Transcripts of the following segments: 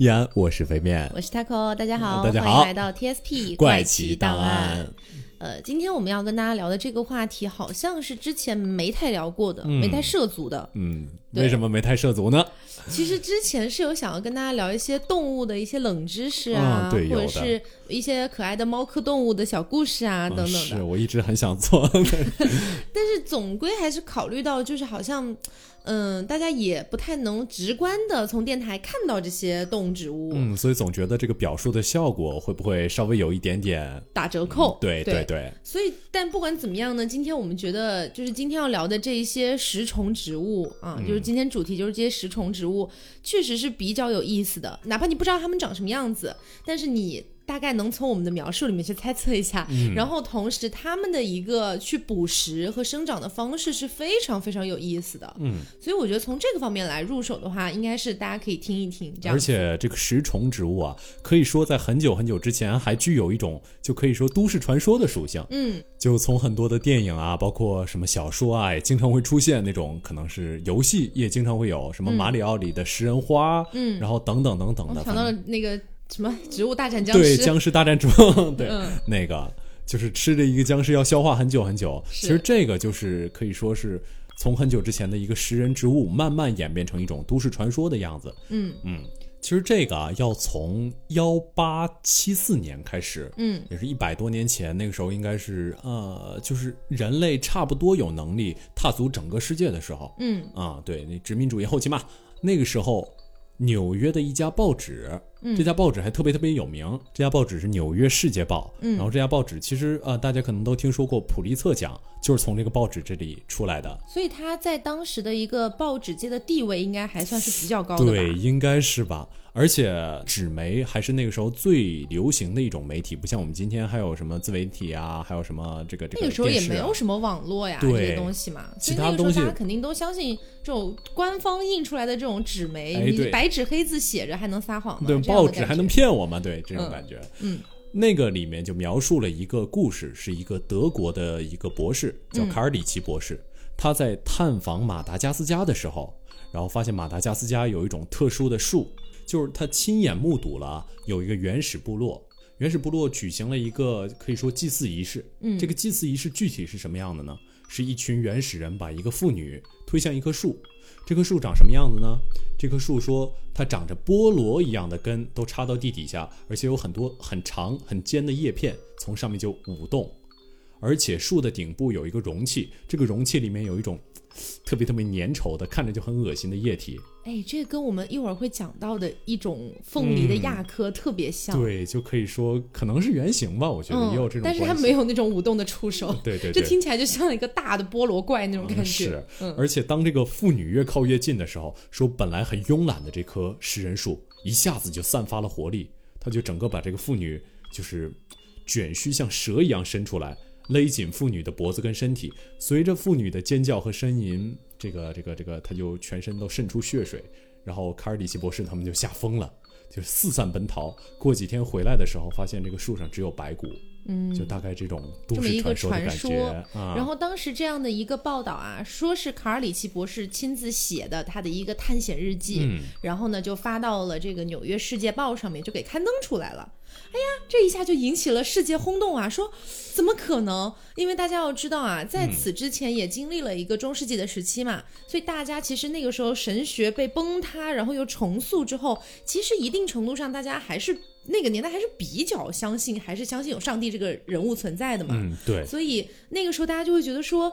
易安，我是肥面，我是 Taco，大家好，大家好欢迎来到 TSP 怪奇奇档案案。。呃，今天我们要跟大家聊的这个话题，好像是之前没太聊过的，嗯没太涉足的。嗯，为什么没太涉足呢？其实之前是有想要跟大家聊一些动物的一些冷知识啊，嗯对或者是一些可爱的猫科动物的小故事啊，等等的是的。我一直很想做，但是总归还是考虑到，就是好像，嗯，大家也不太能直观的从电台看到这些动物植物，嗯，所以总觉得这个表述的效果会不会稍微有一点点？打折扣。对对对，所以，但不管怎么样呢，今天我们觉得，就是今天要聊的这一些食虫植物啊，嗯就是今天主题就是这些食虫植物，确实是比较有意思的。哪怕你不知道它们长什么样子，但是你大概能从我们的描述里面去猜测一下。嗯然后，同时它们的一个去捕食和生长的方式是非常非常有意思的。嗯，所以我觉得从这个方面来入手的话，应该是大家可以听一听。这样而且这个食虫植物啊，可以说在很久很久之前还具有一种就可以说都市传说的属性。嗯，就从很多的电影啊，包括什么小说啊，也经常会出现那种可能是游戏也经常会有什么马里奥里的食人花，嗯然后等等等等的，我想到了那个什么《植物大战僵尸对尸》。僵尸大战猪，对、嗯那个就是吃着一个僵尸要消化很久很久。其实这个就是可以说是从很久之前的一个食人植物，慢慢演变成一种都市传说的样子。嗯嗯，其实这个啊，要从幺八七四年开始，嗯也是一百多年前，那个时候应该是呃，就是人类差不多有能力踏足整个世界的时候嗯啊，对，那殖民主义后期嘛，那个时候。纽约的一家报纸，嗯这家报纸还特别特别有名。这家报纸是《纽约世界报》，嗯然后这家报纸其实呃，大家可能都听说过普利策奖，就是从这个报纸这里出来的。所以它在当时的一个报纸界的地位，应该还算是比较高的？对，应该是吧。而且纸媒还是那个时候最流行的一种媒体，不像我们今天还有什么自媒体啊，还有什么这个这个、那个时候也没有什么网络呀这些东西嘛，其他东西大家肯定都相信这种官方印出来的这种纸媒，你白纸黑字写着还能撒谎吗？对报纸还能骗我吗？对这种感觉。嗯那个里面就描述了一个故事，是一个德国的一个博士，叫嗯卡尔里奇博士。他在探访马达加斯加的时候，然后发现马达加斯加有一种特殊的树，就是他亲眼目睹了有一个原始部落，原始部落举行了一个可以说祭祀仪式。嗯这个祭祀仪式具体是什么样的呢？是一群原始人把一个妇女推向一棵树，这棵树长什么样子呢？这棵树说它长着菠萝一样的根，都插到地底下，而且有很多很长很尖的叶片从上面就舞动，而且树的顶部有一个容器，这个容器里面有一种特别特别粘稠的，看着就很恶心的液体。哎，这跟我们一会儿会讲到的一种凤梨的嗯亚科特别像，对，就可以说可能是原型吧，我觉得也有这种嗯，但是它没有那种舞动的触手，对 对对，这听起来就像一个大的菠萝怪那种感觉。是，嗯。而且当这个妇女越靠越近的时候，说本来很慵懒的这棵食人树一下子就散发了活力，它就整个把这个妇女就是卷须像蛇一样伸出来，勒紧妇女的脖子跟身体。随着妇女的尖叫和呻吟，这个这个这个，他就全身都渗出血水。然后卡尔里奇博士他们就吓疯了，就四散奔逃。过几天回来的时候，发现这个树上只有白骨。嗯，就大概这种都这么一个市传说的感觉啊。然后当时这样的一个报道啊，说是卡尔里奇博士亲自写的他的一个探险日记，嗯然后呢就发到了这个《纽约世界报》上面，就给刊登出来了。哎呀，这一下就引起了世界轰动啊！说怎么可能？因为大家要知道啊，在嗯此之前也经历了一个中世纪的时期嘛，所以大家其实那个时候神学被崩塌，然后又重塑之后，其实一定程度上大家还是那个年代还是比较相信，还是相信有上帝这个人物存在的嘛。嗯，对，所以那个时候大家就会觉得说，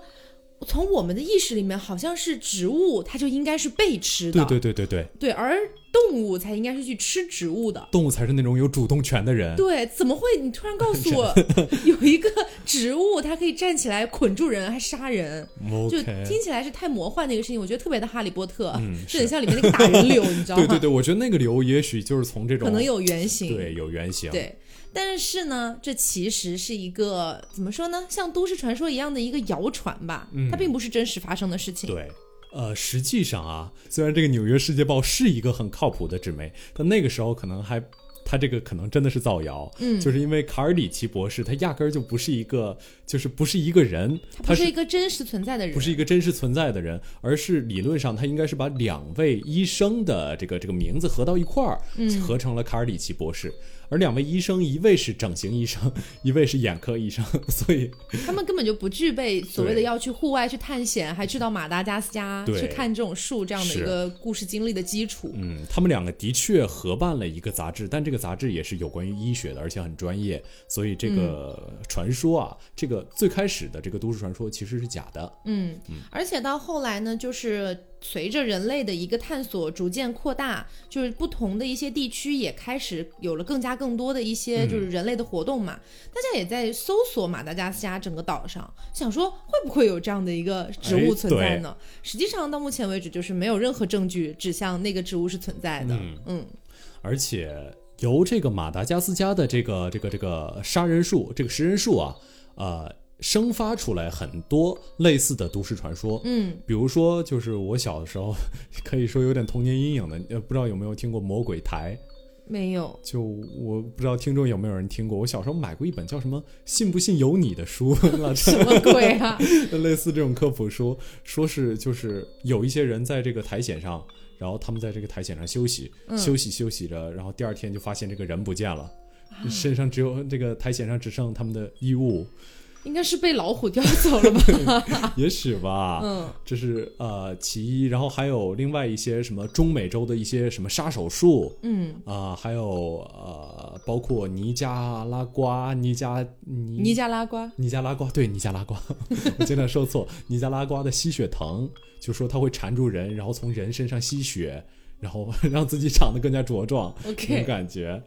从我们的意识里面，好像是植物它就应该是被吃的，对对对对对，对而动物才应该是去吃植物的。动物才是那种有主动权的人。对，怎么会？你突然告诉我，有一个植物，它可以站起来捆住人，还杀人，就听起来是太魔幻的一个事情。我觉得特别的哈利波特，嗯就是很像里面那个打人流，你知道吗？对对对，我觉得那个流也许就是从这种可能有原型。对有原型，对，但是呢，这其实是一个怎么说呢，像都市传说一样的一个谣传吧，嗯。它并不是真实发生的事情。对，呃，实际上啊，虽然这个《纽约世界报》是一个很靠谱的纸媒，但那个时候可能还他这个可能真的是造谣，嗯。就是因为卡尔里奇博士他压根儿就不是一个，就是不是一个人，他是一个真实存在的人，不是一个真实存在的人，而是理论上他应该是把两位医生的这个这个名字合到一块儿，嗯。合成了卡尔里奇博士。而两位医生，一位是整形医生，一位是眼科医生，所以 他们根本就不具备所谓的要去户外去探险，还去到马达加斯加去看这种树这样的一个故事经历的基础。嗯，他们两个的确合办了一个杂志，但这个杂志也是有关于医学的，而且很专业，所以这个传说啊，这个最开始的这个都市传说其实是假的。嗯，而且到后来呢，就是随着人类的一个探索逐渐扩大，就是不同的一些地区也开始有了更加更多的一些嗯。就是人类的活动嘛，大家也在搜索马达加斯加整个岛上，想说会不会有这样的一个植物哎存在呢？实际上到目前为止，就是没有任何证据指向那个植物是存在的。嗯。嗯。而且由这个马达加斯加的这个这个这个杀人树，这个食人树啊，呃，生发出来很多类似的都市传说。嗯，比如说，就是我小的时候，可以说有点童年阴影的，呃，不知道有没有听过魔鬼台？没有。就我不知道听众有没有人听过，我小时候买过一本叫什么“信不信由你”的书，老什么鬼啊？类似这种科普书，说是就是有一些人在这个苔藓上，然后他们在这个苔藓上休息，嗯休息休息着，然后第二天就发现这个人不见了，啊身上只有这个苔藓上只剩他们的衣物，应该是被老虎叼走了吧？也许吧，嗯，这是呃其一，然后还有另外一些什么中美洲的一些什么杀手树，嗯，啊、还有呃包括尼加拉瓜、尼加尼尼加拉瓜。尼加拉瓜，对尼加拉瓜，我经常说错。尼加拉瓜的吸血藤，就说它会缠住人，然后从人身上吸血，然后 让自己长得更加茁壮 OK 感觉。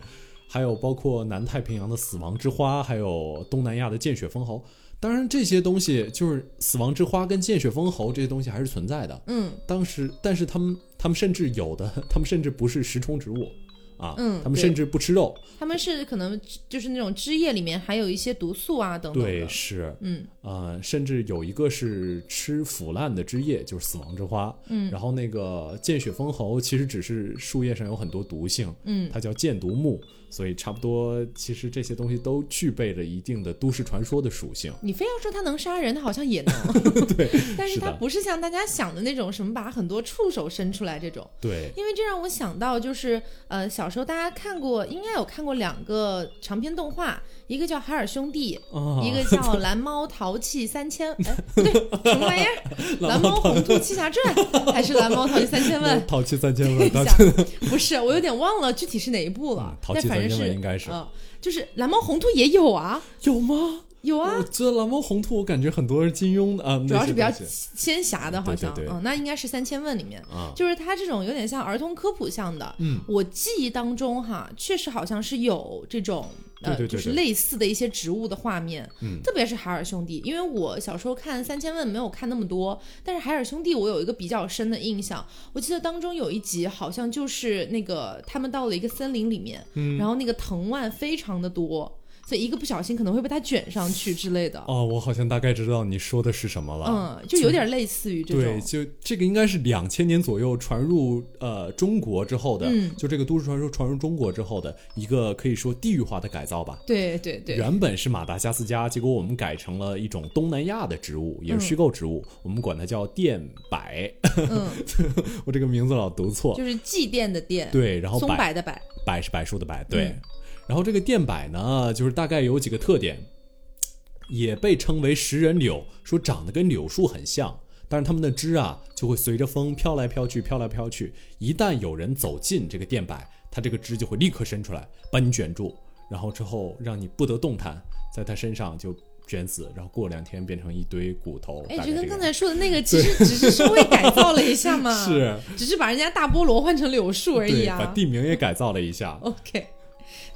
还有包括南太平洋的死亡之花，还有东南亚的见血封喉。当然，这些东西就是死亡之花跟见血封喉这些东西还是存在的。嗯当时，但是他们他们甚至有的，他们甚至不是食虫植物啊，嗯他们甚至不吃肉。他们是可能就是那种汁液里面含有一些毒素啊等等。对，是，嗯呃，甚至有一个是吃腐烂的汁液，就是死亡之花。嗯然后那个见血封喉其实只是树叶上有很多毒性，嗯它叫箭毒木，所以差不多其实这些东西都具备了一定的都市传说的属性。你非要说它能杀人，它好像也能。对，但是它不是像大家想的那种什么把很多触手伸出来这种。对，因为这让我想到，就是呃，小时候大家看过，应该有看过两个长篇动画，一个叫《海尔兄弟》，啊，一个叫《蓝猫淘气三千》，哎，不对，什么玩意儿？《蓝猫红兔七侠传》还是《蓝猫淘气三千问》？淘气三千等问，不是，我有点忘了具体是哪一部了嗯。淘气三应该是呃，就是蓝猫红兔也有啊，有吗？有啊。我，觉得蓝猫红兔，我感觉很多是金庸的啊，主要是比较仙侠的，好像，嗯，那应该是三千问里面。啊，就是它这种有点像儿童科普向的，嗯，我记忆当中哈，确实好像是有这种呃，对对对就是类似的一些植物的画面，嗯。特别是海尔兄弟，因为我小时候看三千问没有看那么多，但是海尔兄弟我有一个比较深的印象，我记得当中有一集好像就是那个他们到了一个森林里面，嗯。然后那个藤蔓非常的多。所以一个不小心可能会被它卷上去之类的，哦，我好像大概知道你说的是什么了。嗯，就有点类似于这种，对，就这个应该是两千年左右传入呃中国之后的，嗯就这个都市传说传入中国之后的一个可以说地域化的改造吧。对对对，原本是马达加斯加，结果我们改成了一种东南亚的植物，也是虚构植物，我们管它叫电柏。嗯，我这个名字老读错。就是祭奠的奠，对，然后松柏柏的柏，柏是柏树的柏，对。嗯然后这个电柏呢，就是大概有几个特点，也被称为食人柳，说长得跟柳树很像，但是它们的枝啊就会随着风飘来飘去，飘来飘去。一旦有人走近这个电柏，它这个枝就会立刻伸出来，把你卷住，然后之后让你不得动弹，在它身上就卷死，然后过两天变成一堆骨头。哎，大概这跟刚才说的那个 其实只是稍微改造了一下嘛，是，只是把人家大菠萝换成柳树而已啊，把啊。地名也改造了一下。OK。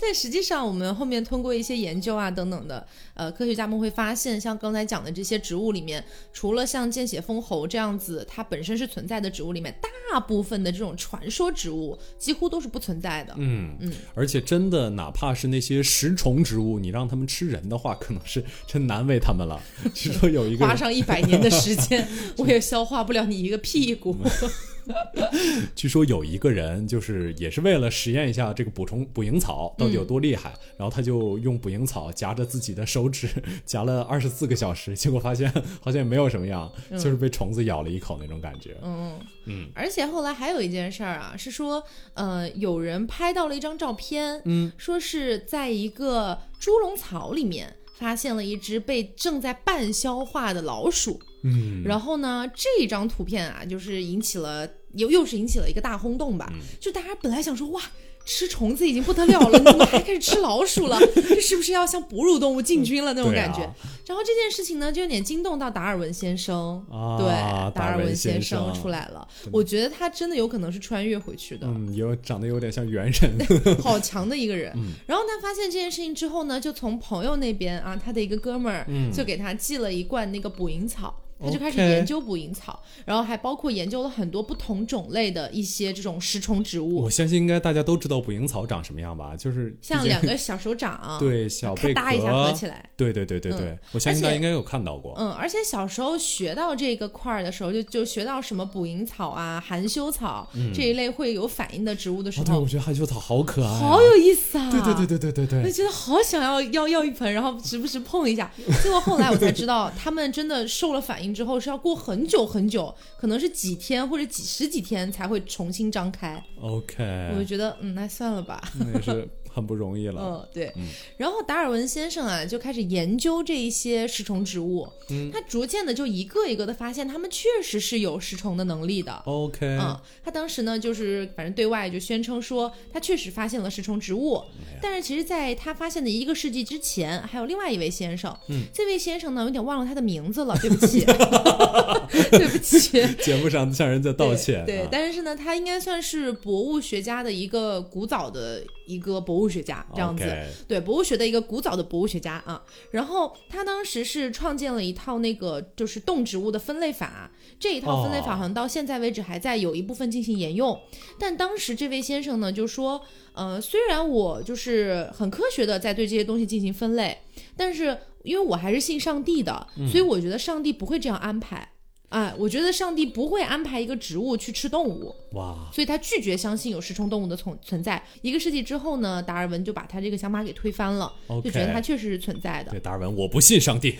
但实际上，我们后面通过一些研究啊等等的，呃，科学家们会发现，像刚才讲的这些植物里面，除了像见血封喉这样子，它本身是存在的植物里面，大部分的这种传说植物几乎都是不存在的。嗯嗯，而且真的，哪怕是那些食虫植物，你让他们吃人的话，可能是真难为他们了。据说有一个，花上一百年的时间，我也消化不了你一个屁股。据说有一个人就是也是为了实验一下这个捕虫捕蝇草到底有多厉害，然后他就用捕蝇草夹着自己的手指夹了二十四个小时，结果发现好像也没有什么样，就是被虫子咬了一口那种感觉。嗯嗯，而且后来还有一件事儿啊，是说，呃，有人拍到了一张照片，嗯，说是在一个猪笼草里面发现了一只被正在半消化的老鼠。嗯，然后呢，这张图片啊，就是引起了又又是引起了一个大轰动吧。嗯就大家本来想说，哇，吃虫子已经不得了了，你 怎么还开始吃老鼠了？这是不是要向哺乳动物进军了那种感觉？然后这件事情呢，就有点惊动到达尔文先生。啊，对，达达尔文先生出来了。我觉得他真的有可能是穿越回去的，嗯，有长得有点像猿人。好强的一个人。嗯然后他发现这件事情之后呢，就从朋友那边啊，他的一个哥们儿嗯就给他寄了一罐那个捕蝇草。他就开始研究捕蝇草然后还包括研究了很多不同种类的一些这种食虫植物我，相信应该大家都知道捕蝇草长什么样吧？就是像两个 小手掌，对小贝搭一下合，起来。对对对对对，嗯我相信大家应该有看到过。嗯，而且小时候学到这个块儿的时候，就就学到什么捕蝇草啊、含羞草、这一类会有反应的植物的时哦，对，候，我觉得含羞草好可爱啊，好有意思啊！对对对对对对对，我觉得好想要要要一盆，然后时不时碰一下。结果后来我才知道，他们真的受了反应之后是要过很久很久，可能是几天或者几十几天才会重新张开。OK，我就觉得，嗯，那算了吧。那也是很不容易了。嗯，对。然后达尔文先生啊，就开始研究这一些食虫植物，嗯他逐渐的就一个一个的发现，他们确实是有食虫的能力的。OK，嗯，他当时呢，就是反正对外就宣称说，他确实发现了食虫植物，哎但是其实在他发现的一个世纪之前，还有另外一位先生，嗯，这位先生呢，有点忘了他的名字了，对不起，对不起。节目上向人家道歉。对，但是呢，他应该算是博物学家的一个古早的一个博物学家这样子。对，博物学的一个古早的博物学家啊。然后他当时是创建了一套那个就是动植物的分类法，这一套分类法哦好像到现在为止还在有一部分进行沿用。但当时这位先生呢就说，呃，虽然我就是很科学的在对这些东西进行分类，但是因为我还是信上帝的，嗯所以我觉得上帝不会这样安排。哎，我觉得上帝不会安排一个植物去吃动物，哇，所以他拒绝相信有食虫动物的存存在。一个世纪之后呢，达尔文就把他这个想法给推翻了就觉得它确实是存在的。对达尔文，我不信上帝。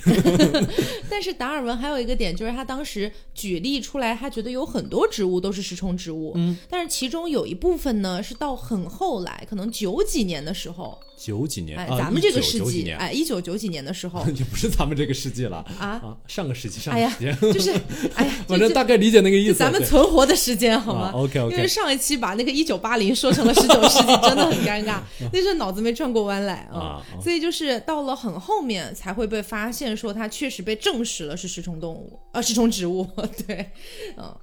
但是达尔文还有一个点，就是他当时举例出来，他觉得有很多植物都是食虫植物，嗯，但是其中有一部分呢是到很后来，可能九几年的时候，九几年，咱们这个世纪，年哎，一九九几年的时候 也不是咱们这个世纪了啊，啊，上个世纪，上个世纪，就是，哎呀，反就就正大概理解那个意思。咱们存活的时间好吗啊？OK 因为上一期把那个一九八零说成了十九世纪，真的很尴尬，那是脑子没转过弯来啊。啊，所以就是到了很后面才会被发现，说它确实被证实了是食虫动物，呃，食虫植物，对，嗯。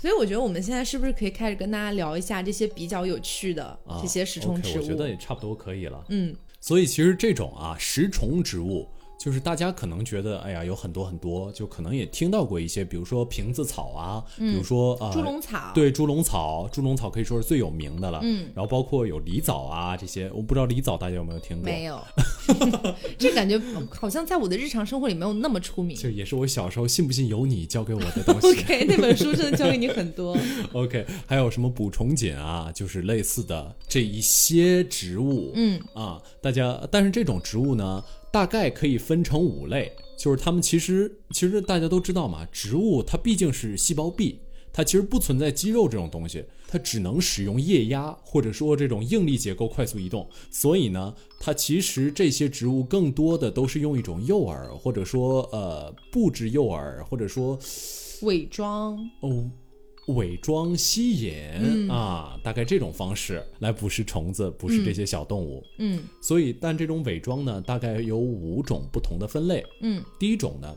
所以我觉得我们现在是不是可以开始跟大家聊一下这些比较有趣的啊这些食虫植物？我觉得也差不多可以了。嗯，所以其实这种啊食虫植物，就是大家可能觉得，哎呀，有很多很多，就可能也听到过一些，比如说瓶子草啊，比如说呃嗯猪笼草，对，猪笼草，猪笼草可以说是最有名的了。嗯，然后包括有狸藻啊这些，我不知道狸藻大家有没有听过？没有，这感觉好像在我的日常生活里没有那么出名。就也是我小时候信不信由你教给我的东西。OK，那本书真的教给你很多。OK，还有什么捕虫锦啊，就是类似的这一些植物。嗯啊，大家，但是这种植物呢，大概可以分成五类，就是它们其实其实大家都知道嘛，植物它毕竟是细胞壁，它其实不存在肌肉这种东西，它只能使用液压或者说这种应力结构快速移动，所以呢，它其实这些植物更多的都是用一种诱饵，或者说呃布置诱饵，或者说伪装，哦。伪装吸引、嗯啊，大概这种方式来捕食虫子，捕食这些小动物。嗯所以，但这种伪装呢，大概有五种不同的分类。嗯第一种呢，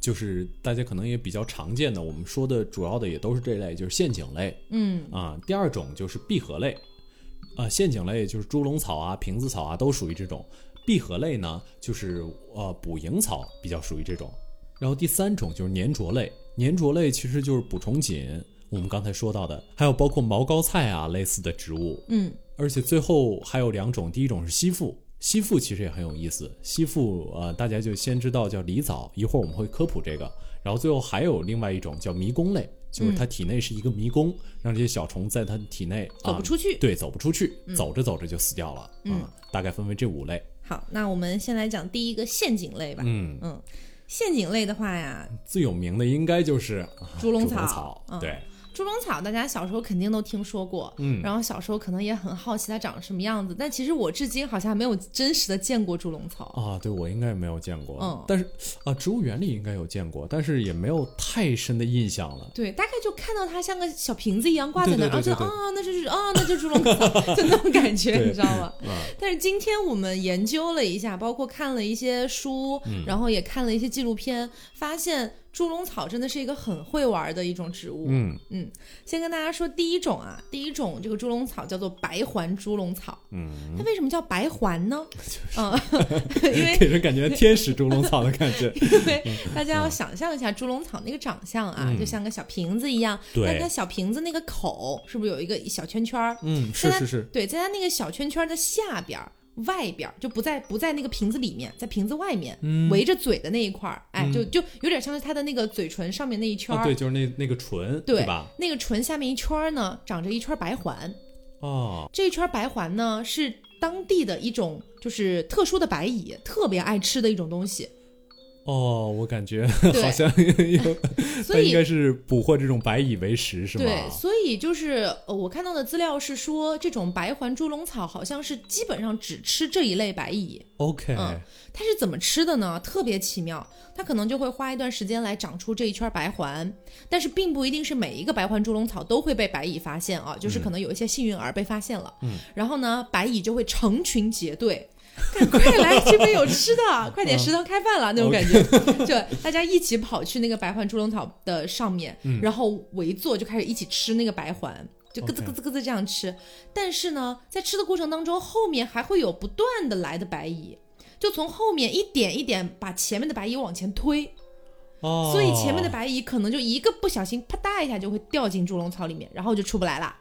就是大家可能也比较常见的，我们说的主要的也都是这类，就是陷阱类嗯啊。第二种就是闭合类，啊，陷阱类就是猪笼草啊、瓶子草啊，都属于这种。闭合类呢，就是呃捕蝇草比较属于这种。然后第三种就是粘着类，粘着类其实就是捕虫锦，我们刚才说到的，还有包括毛膏菜啊类似的植物。嗯而且最后还有两种，第一种是吸附，吸附其实也很有意思。吸附呃，大家就先知道叫狸藻，一会儿我们会科普这个。然后最后还有另外一种叫迷宫类，就是它体内是一个迷宫，让这些小虫在它体内啊走不出去。对，走不出去，走着走着就死掉了。嗯，大概分为这五类。好，那我们先来讲第一个陷阱类吧。嗯，嗯，陷阱类的话呀，最有名的应该就是啊猪猪笼草对，猪笼草大家小时候肯定都听说过，嗯然后小时候可能也很好奇它长什么样子，但其实我至今好像没有真实的见过猪笼草。啊，对我应该也没有见过，嗯但是啊，植物园里应该有见过，但是也没有太深的印象了。对，大概就看到它像个小瓶子一样挂在那儿，对对对对对然后就啊，那就是啊，那就是猪笼草，就那种感觉，你知道吗？嗯，但是今天我们研究了一下，包括看了一些书，嗯然后也看了一些纪录片，发现猪笼草真的是一个很会玩的一种植物。嗯嗯先跟大家说第一种啊，第一种这个猪笼草叫做白环猪笼草。嗯，它为什么叫白环呢？嗯，因为给人感觉天使猪笼草的感觉。因为大家要想象一下猪笼草那个长相啊，嗯就像个小瓶子一样。对但它小瓶子那个口是不是有一个小圈圈儿？嗯，是是是，对，在它那个小圈圈的下边儿。外边儿就不在不在那个瓶子里面，在瓶子外面、嗯。围着嘴的那一块儿，哎，就就有点像是它的那个嘴唇上面那一圈儿，啊，对，就是那那个唇，对吧？那个唇下面一圈儿呢，长着一圈白环，哦，这一圈白环呢是当地的一种就是特殊的白蚁特别爱吃的一种东西，哦，我感觉 好像有，所以应该是捕获这种白蚁为食，是吗？对，所以就是呃，我看到的资料是说，这种白环猪笼草好像是基本上只吃这一类白蚁。OK，嗯它是怎么吃的呢？特别奇妙，它可能就会花一段时间来长出这一圈白环，但是并不一定是每一个白环猪笼草都会被白蚁发现啊，就是可能有一些幸运儿被发现了，嗯，然后呢，白蚁就会成群结队。赶快来，这边有吃的，快点，食堂开饭了那种感觉，就大家一起跑去那个白环猪笼草的上面，然后围坐就开始一起吃那个白环，就咯吱咯吱咯吱这样吃。但是呢，在吃的过程当中，后面还会有不断的来的白蚁，就从后面一点一点把前面的白蚁往前推，哦，所以前面的白蚁可能就一个不小心，啪嗒一下就会掉进猪笼草里面，然后就出不来了，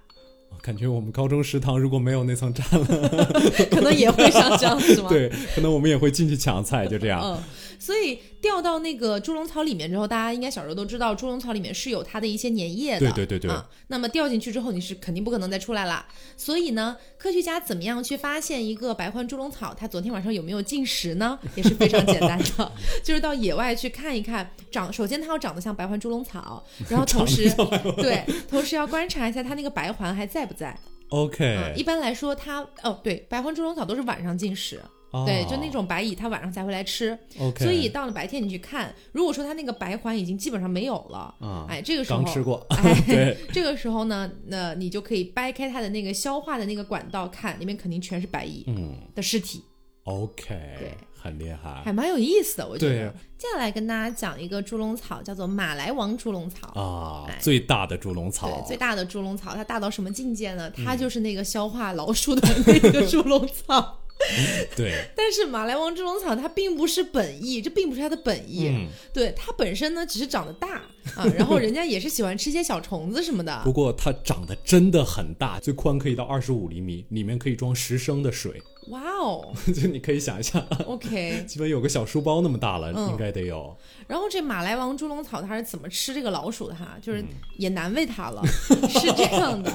感觉我们高中食堂如果没有那层栅栏，可能也会像这样子吗？对，可能我们也会进去抢菜，就这样。嗯，所以掉到那个猪笼草里面之后，大家应该小时候都知道，猪笼草里面是有它的一些粘液的。对对对对啊，那么掉进去之后，你是肯定不可能再出来了。所以呢，科学家怎么样去发现一个白环猪笼草它昨天晚上有没有进食呢？也是非常简单的，就是到野外去看一看，长首先它要长得像白环猪笼草，然后同时对，同时要观察一下它那个白环还在不在。OK，、嗯，一般来说它哦对，白环猪笼草都是晚上进食。哦对，就那种白蚁，它晚上才会来吃。OK，所以到了白天你去看，如果说它那个白环已经基本上没有了，啊，哎，这个时候刚吃过，哎对，这个时候呢，那你就可以掰开它的那个消化的那个管道看，里面肯定全是白蚁嗯的尸体，，OK，对，很厉害还蛮有意思的，我觉对得。接下来跟大家讲一个猪笼草，叫做马来王猪笼草。啊哎，最大的猪笼草对，，最大的猪笼草，它大到什么境界呢？嗯它就是那个消化老鼠的那个猪笼草。对，但是马来王猪笼草它并不是本意，这并不是它的本意。嗯，对，它本身呢只是长得大啊，然后人家也是喜欢吃一些小虫子什么的。不过它长得真的很大，最宽可以到二十五厘米，里面可以装十升的水，哇哦 就你可以想一下，，OK。基本有个小书包那么大了，嗯应该得有。然后这马来王猪笼草它是怎么吃这个老鼠的哈？就是也难为它了，嗯是这样的，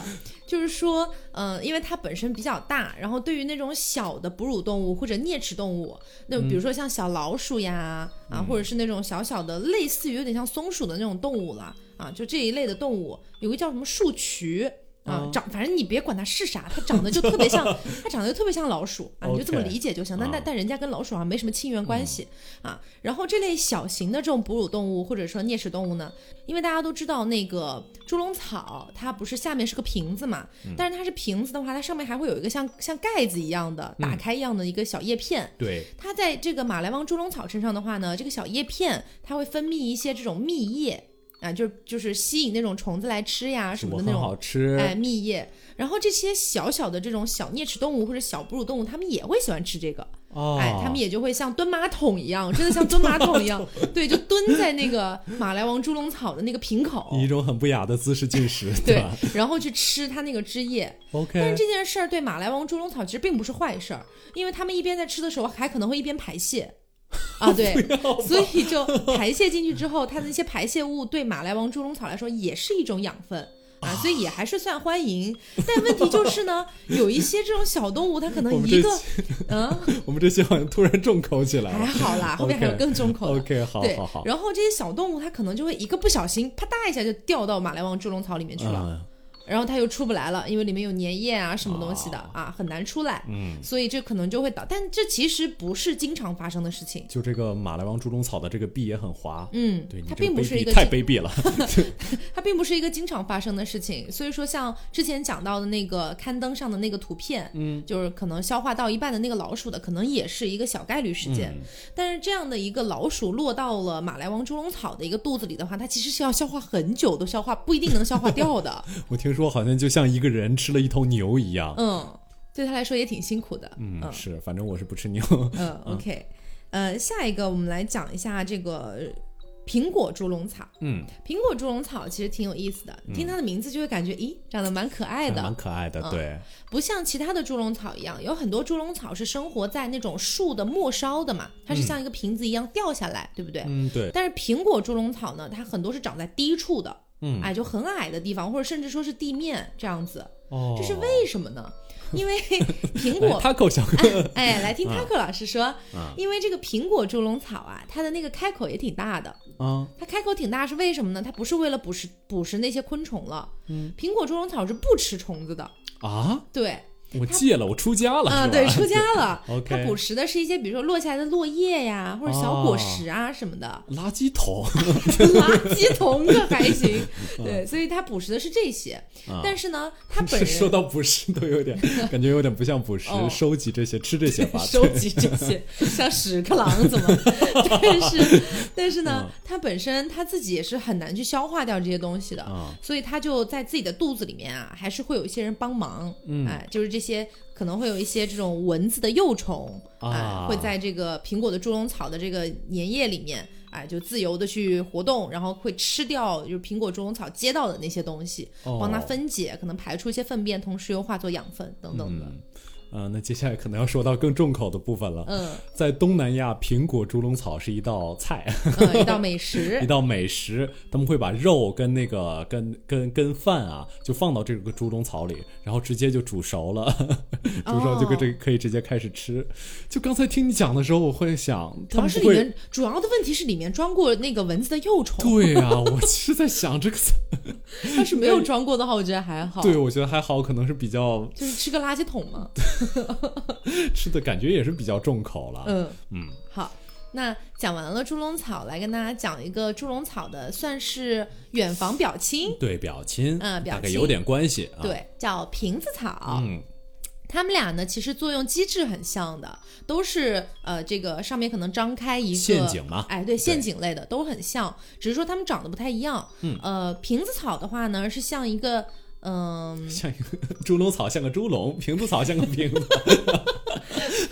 就是说，嗯、因为它本身比较大，然后对于那种小的哺乳动物或者啮齿动物，那比如说像小老鼠呀，啊，或者是那种小小的类似于有点像松鼠的那种动物了，啊，就这一类的动物，有个叫什么树渠。啊哦，长反正你别管它是啥，它长得就特别像，它长得就特别像老鼠啊，你就这么理解就行。但但啊但人家跟老鼠好像没什么亲缘关系、啊。然后这类小型的这种哺乳动物或者说啮齿动物呢，因为大家都知道那个猪笼草，它不是下面是个瓶子嘛，但是它是瓶子的话，它上面还会有一个像像盖子一样的打开一样的一个小叶片。对，它在这个马来王猪笼草身上的话呢，这个小叶片它会分泌一些这种蜜液啊，就就是吸引那种虫子来吃呀什么的那种好吃，哎，蜜液。然后这些小小的这种小啮齿动物或者小哺乳动物，它们也会喜欢吃这个。哦，哎，它们也就会像蹲马桶一样，真的像蹲马桶一样，对，就蹲在那个马来王猪笼草的那个瓶口，以一种很不雅的姿势进食，对吧然后去吃它那个汁液。OK，但是这件事儿对马来王猪笼草其实并不是坏事儿，因为它们一边在吃的时候，还可能会一边排泄。啊，对，所以就排泄进去之后，它的那些排泄物对马来王猪笼草来说也是一种养分。啊，所以也还是算欢迎，但问题就是呢，有一些这种小动物，它可能一个，嗯，我们这些好像突然重口起来了，还好啦，后面还有更重口的。OK，好，对，好，好。然后这些小动物，它可能就会一个不小心，啪嗒一下就掉到马来王猪笼草里面去了。然后它又出不来了，因为里面有粘液啊，什么东西的啊，很难出来。嗯，所以这可能就会导，但这其实不是经常发生的事情。就这个马来王猪笼草的这个壁也很滑。嗯，对，它并不是一个太卑鄙了。它并不是一个经常发生的事情，所以说像之前讲到的那个刊登上的那个图片，嗯，就是可能消化到一半的那个老鼠的，可能也是一个小概率事件。但是这样的一个老鼠落到了马来王猪笼草的一个肚子里的话，它其实是要消化很久都消化不一定能消化掉的。我听说好像就像一个人吃了一头牛一样，嗯，对他来说也挺辛苦的，嗯，是，反正我是不吃牛，嗯，OK，呃，下一个我们来讲一下这个苹果猪笼草，嗯，苹果猪笼草其实挺有意思的，听它的名字就会感觉，咦，长得蛮可爱的，蛮可爱的，对，不像其他的猪笼草一样，有很多猪笼草是生活在那种树的末梢的嘛，它是像一个瓶子一样掉下来，对不对？嗯，对。但是苹果猪笼草呢，它很多是长在低处的。嗯，哎，就很矮的地方，或者甚至说是地面这样子，哦，这是为什么呢？因为 苹果，Taco 小哥，哎，来听 Taco 老师说，因为这个苹果猪笼草啊，它的那个开口也挺大的，啊，它开口挺大是为什么呢？它不是为了捕食捕食那些昆虫了，嗯，苹果猪笼草是不吃虫子的啊，对。我戒了，我出家了。啊，对，出家了。OK，它捕食的是一些，比如说落下来的落叶呀，或者小果实啊什么的。垃圾桶，垃圾桶可还行。对，所以它捕食的是这些。但是呢，它本人说到捕食都有点感觉有点不像捕食，收集这些吃这些吧。收集这些像屎壳郎怎么？但是但是呢，它本身它自己也是很难去消化掉这些东西的。所以它就在自己的肚子里面啊，还是会有一些人帮忙。嗯，哎，就是这。些可能会有一些这种蚊子的幼虫啊，会在这个苹果的猪笼草的这个粘液里面，啊，就自由的去活动，然后会吃掉就是苹果猪笼草接到的那些东西，帮它分解，可能排出一些粪便，同时又化作养分等等的。嗯，那接下来可能要说到更重口的部分了。嗯，在东南亚，苹果猪笼草是一道菜，一道美食，一道美食。他们会把肉跟那个跟跟跟饭啊，就放到这个猪笼草里，然后直接就煮熟了，煮熟就跟这可以直接开始吃。就刚才听你讲的时候，我会想，主要是里面主要的问题是里面装过那个蚊子的幼虫。对呀，我是在想这个，要是没有装过的话，我觉得还好。对，我觉得还好，可能是比较就是吃个垃圾桶嘛。吃的感觉也是比较重口了。嗯嗯，好，那讲完了猪笼草，来跟大家讲一个猪笼草的，算是远房表亲。对，表亲，嗯，大概有点关系啊。对，叫瓶子草。嗯，它们俩呢，其实作用机制很像的，都是呃，这个上面可能张开一个陷阱嘛。哎，对，陷阱类的都很像，只是说它们长得不太一样。嗯，呃，瓶子草的话呢，是像一个。嗯，像一个 猪笼草像个猪笼，瓶子草像个瓶子，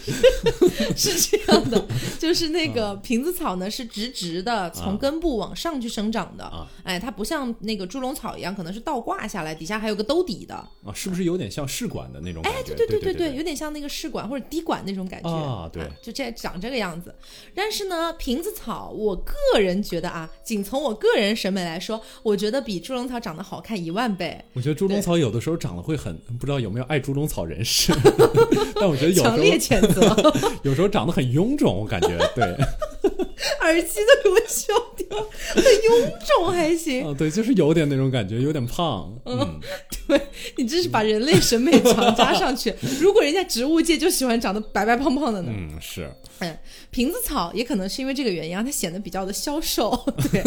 是这样的，就是那个瓶子草呢是直直的，从根部往上去生长的，哎，它不像那个猪笼草一样，可能是倒挂下来，底下还有个兜底的啊，是不是有点像试管的那种？哎，对对对对对，有点像那个试管或者滴管那种感觉啊，对，就这长这个样子。但是呢，瓶子草，我个人觉得啊，仅从我个人审美来说，我觉得比猪笼草长得好看一万倍。我觉得猪。猪笼草有的时候长得会很，不知道有没有爱猪笼草人士，但我觉得有强烈谴责，有时候长得很臃肿，我感觉对，耳机都给我笑掉，很臃肿还行。啊，对，就是有点那种感觉，有点胖，嗯，对你这是把人类审美强加上去，如果人家植物界就喜欢长得白白胖胖的呢，嗯，是，嗯，瓶子草也可能是因为这个原因啊，它显得比较的消瘦，对，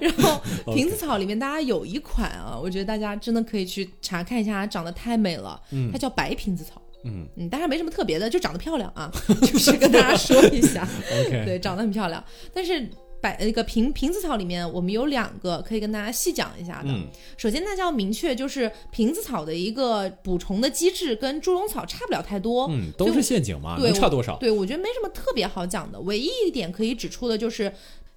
然后瓶子草里面大家有一款啊，我觉得大家真的可以。去查看一下，它长得太美了。嗯，它叫白瓶子草。嗯嗯，当然没什么特别的，就长得漂亮啊。就是跟大家说一下。OK，对，长得很漂亮。但是百那个瓶瓶子草里面，我们有两个可以跟大家细讲一下的。嗯，首先大家要明确，就是瓶子草的一个补充的机制跟猪笼草差不了太多。嗯，都是陷阱嘛，对差多少？对，我觉得没什么特别好讲的。唯一一点可以指出的就是。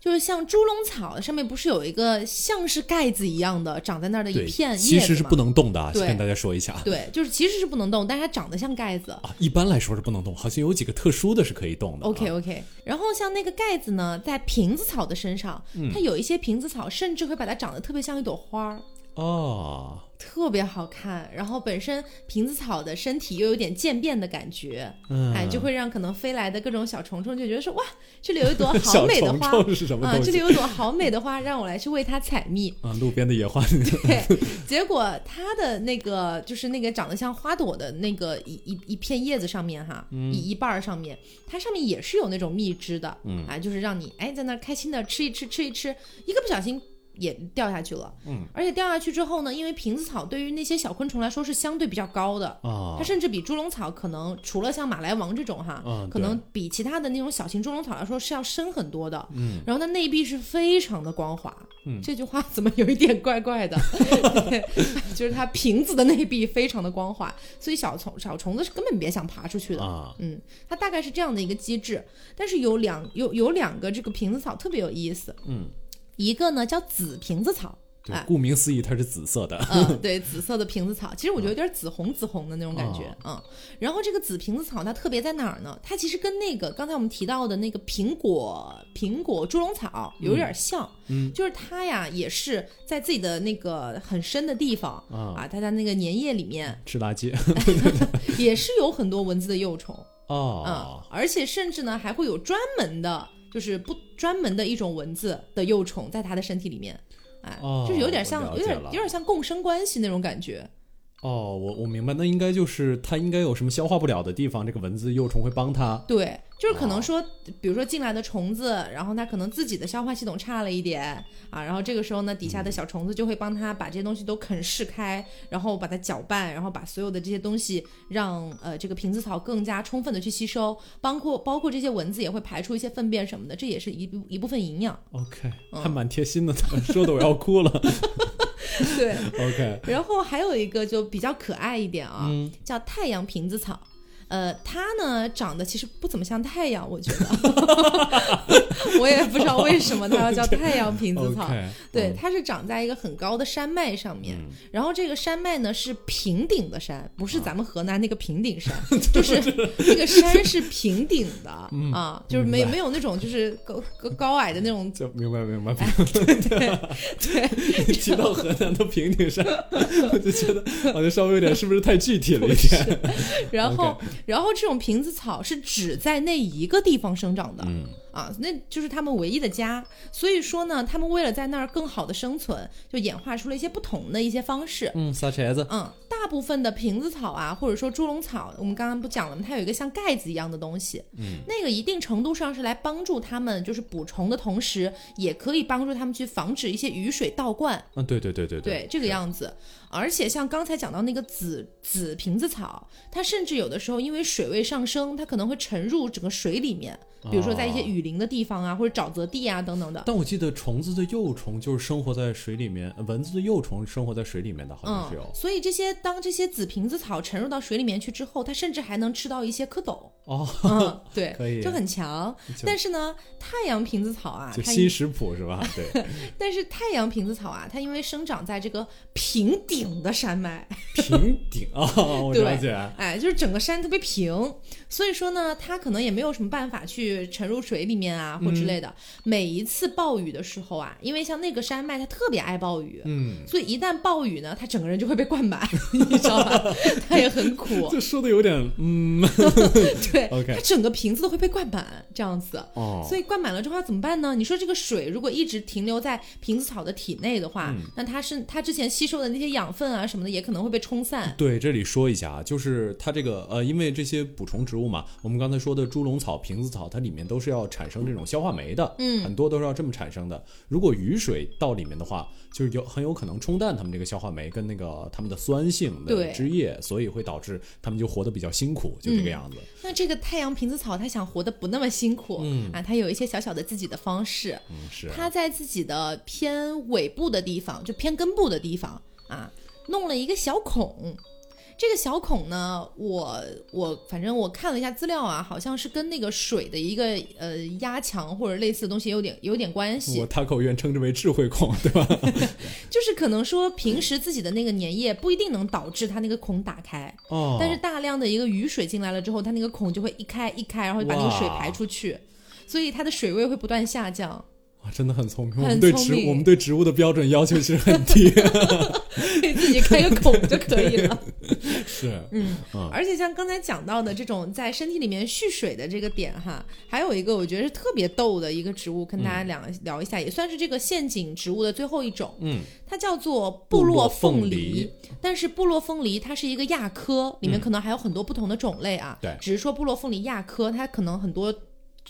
就是像猪笼草上面不是有一个像是盖子一样的长在那儿的一，片叶子其实是不能动的啊，先跟大家说一下。对，就是其实是不能动，但是它长得像盖子。啊，一般来说是不能动，好像有几个特殊的是可以动的啊。OK OK，然后像那个盖子呢，在瓶子草的身上，嗯它有一些瓶子草甚至会把它长得特别像一朵花儿，哦，特别好看。然后本身瓶子草的身体又有点渐变的感觉，嗯，哎，就会让可能飞来的各种小虫虫就觉得说哇，这里有一朵 好美的花是什么啊？这里有一朵好美的花，让我来去为它采蜜。啊，路边的野花。对，结果它的那个就是那个长得像花朵的那个一一一片叶子上面哈，嗯一一半儿上面，它上面也是有那种蜜汁的，嗯啊，就是让你哎在那儿开心的吃一吃吃一吃，一个不小心。也掉下去了，嗯，而且掉下去之后呢，因为瓶子草对于那些小昆虫来说是相对比较高的，啊它，甚至比猪笼草可能除了像马来王这种哈，嗯可能比其他的那种小型猪笼草来说是要深很多的。嗯，然后它内壁是非常的光滑。嗯这句话怎么有一点怪怪的？对就是它瓶子的内壁非常的光滑，所以小虫小虫子是根本别想爬出去的。啊，嗯，它大概是这样的一个机制，但是有两有有两个这个瓶子草特别有意思，嗯，一个呢叫紫瓶子草，对哎，顾名思义，它是紫色的。嗯，对，紫色的瓶子草，其实我觉得有点紫红紫红的那种感觉，嗯。然后这个紫瓶子草它特别在哪儿呢？它其实跟那个刚才我们提到的那个苹果苹果猪笼草有点像，嗯，就是它呀也是在自己的那个很深的地方啊啊，它在那个粘液里面吃垃圾。也是有很多蚊子的幼虫，嗯哦，，而且甚至呢还会有专门的，就是不专门的一种蚊子的幼虫在它的身体里面。哎，哦就是有点像，有点有点像共生关系那种感觉。哦，我我明白，那应该就是它应该有什么消化不了的地方，这个蚊子幼虫会帮它。对，就是可能哦说，比如说进来的虫子，然后它可能自己的消化系统差了一点啊，然后这个时候呢，底下嗯的小虫子就会帮它把这些东西都啃噬开，然后把它搅拌，然后把所有的这些东西让呃这个瓶子草更加充分的去吸收，包括包括这些蚊子也会排出一些粪便什么的，这也是一部一部分营养。OK，嗯还蛮贴心的，说的我要哭了。对，OK，然后还有一个就比较可爱一点啊，嗯。叫太阳瓶子草。呃，它呢长得其实不怎么像太阳，我觉得，我也不知道为什么它要叫太阳瓶子草。对，嗯。它是长在一个很高的山脉上面，嗯。然后这个山脉呢是平顶的山，不啊是咱们河南那个平顶山，就是那个山是平顶的、啊，就是没没有那种就是高高高矮的那种，就明白明白。对对对，提到河南的平顶山，我就觉得好像稍微有点，是不是太具体了一点？然后然后这种瓶子草是只在那一个地方生长的。嗯啊，那就是他们唯一的家。所以说呢，他们为了在那儿更好的生存，就演化出了一些不同的一些方式。嗯，撒茄子。嗯，大部分的瓶子草啊，或者说猪笼草，我们刚刚不讲了吗？它有一个像盖子一样的东西，嗯，那个一定程度上是来帮助他们就是捕虫的同时，也可以帮助他们去防止一些雨水倒灌。嗯，对对对对对，这个样子。而且像刚才讲到那个紫紫瓶子草，它甚至有的时候因为水位上升，它可能会沉入整个水里面，比如说在一些哦雨林的地方啊，或者沼泽地啊等等的。但我记得虫子的幼虫就是生活在水里面，呃蚊子的幼虫生活在水里面的，好像是有。所以这些当这些紫瓶子草沉入到水里面去之后，它甚至还能吃到一些蝌蚪。哦，嗯，对，可以就很强。但是呢，太阳瓶子草啊，就新食谱是吧？对，但是太阳瓶子草啊，它因为生长在这个平顶的山脉，平顶啊，我对了解。哎，就是整个山特别平，所以说呢，它可能也没有什么办法去沉入水里面啊，或之类的。每一次暴雨的时候啊，因为像那个山脉它特别爱暴雨，嗯，所以一旦暴雨呢，它整个人就会被灌满，你知道吧？它也很苦，这说的有点嗯 对 OK 它整个瓶子都会被灌满，这样子。哦，所以灌满了之后要怎么办呢？你说这个水如果一直停留在瓶子草的体内的话，嗯那它是它之前吸收的那些养分啊什么的也可能会被冲散。对，这里说一下啊，就是它这个呃，因为这些补充植物嘛，我们刚才说的猪笼草、瓶子草，它里面都是要产生这种消化酶的，嗯很多都是要这么产生的。如果雨水到里面的话，就是有很有可能冲淡它们这个消化酶跟那个它们的酸性的对汁液，所以会导致它们就活得比较辛苦，就这个样子。那这个太阳瓶子草，它想活得不那么辛苦，嗯啊，它有一些小小的自己的方式。嗯，是啊。它在自己的偏尾部的地方，就偏根部的地方啊，弄了一个小孔。这个小孔呢，我我反正我看了一下资料啊，好像是跟那个水的一个呃压强或者类似的东西有点有点关系我。塔口院称之为智慧孔，对吧？就是可能说平时自己的那个粘液不一定能导致它那个孔打开，哦，但是大量的一个雨水进来了之后，它那个孔就会一开一开，然后把那个水排出去，所以它的水位会不断下降。啊，真的很聪明。很我们对植聪明我们对植物的标准要求其实很低，给自己开个孔就可以了。是，嗯嗯而且像刚才讲到的这种在身体里面蓄水的这个点哈，还有一个我觉得是特别逗的一个植物，跟大家聊、聊一下，也算是这个陷阱植物的最后一种，嗯，它叫做部落凤梨凤梨。但是部落凤梨它是一个亚科，里面可能还有很多不同的种类啊。对只是说部落凤梨亚科，它可能很多。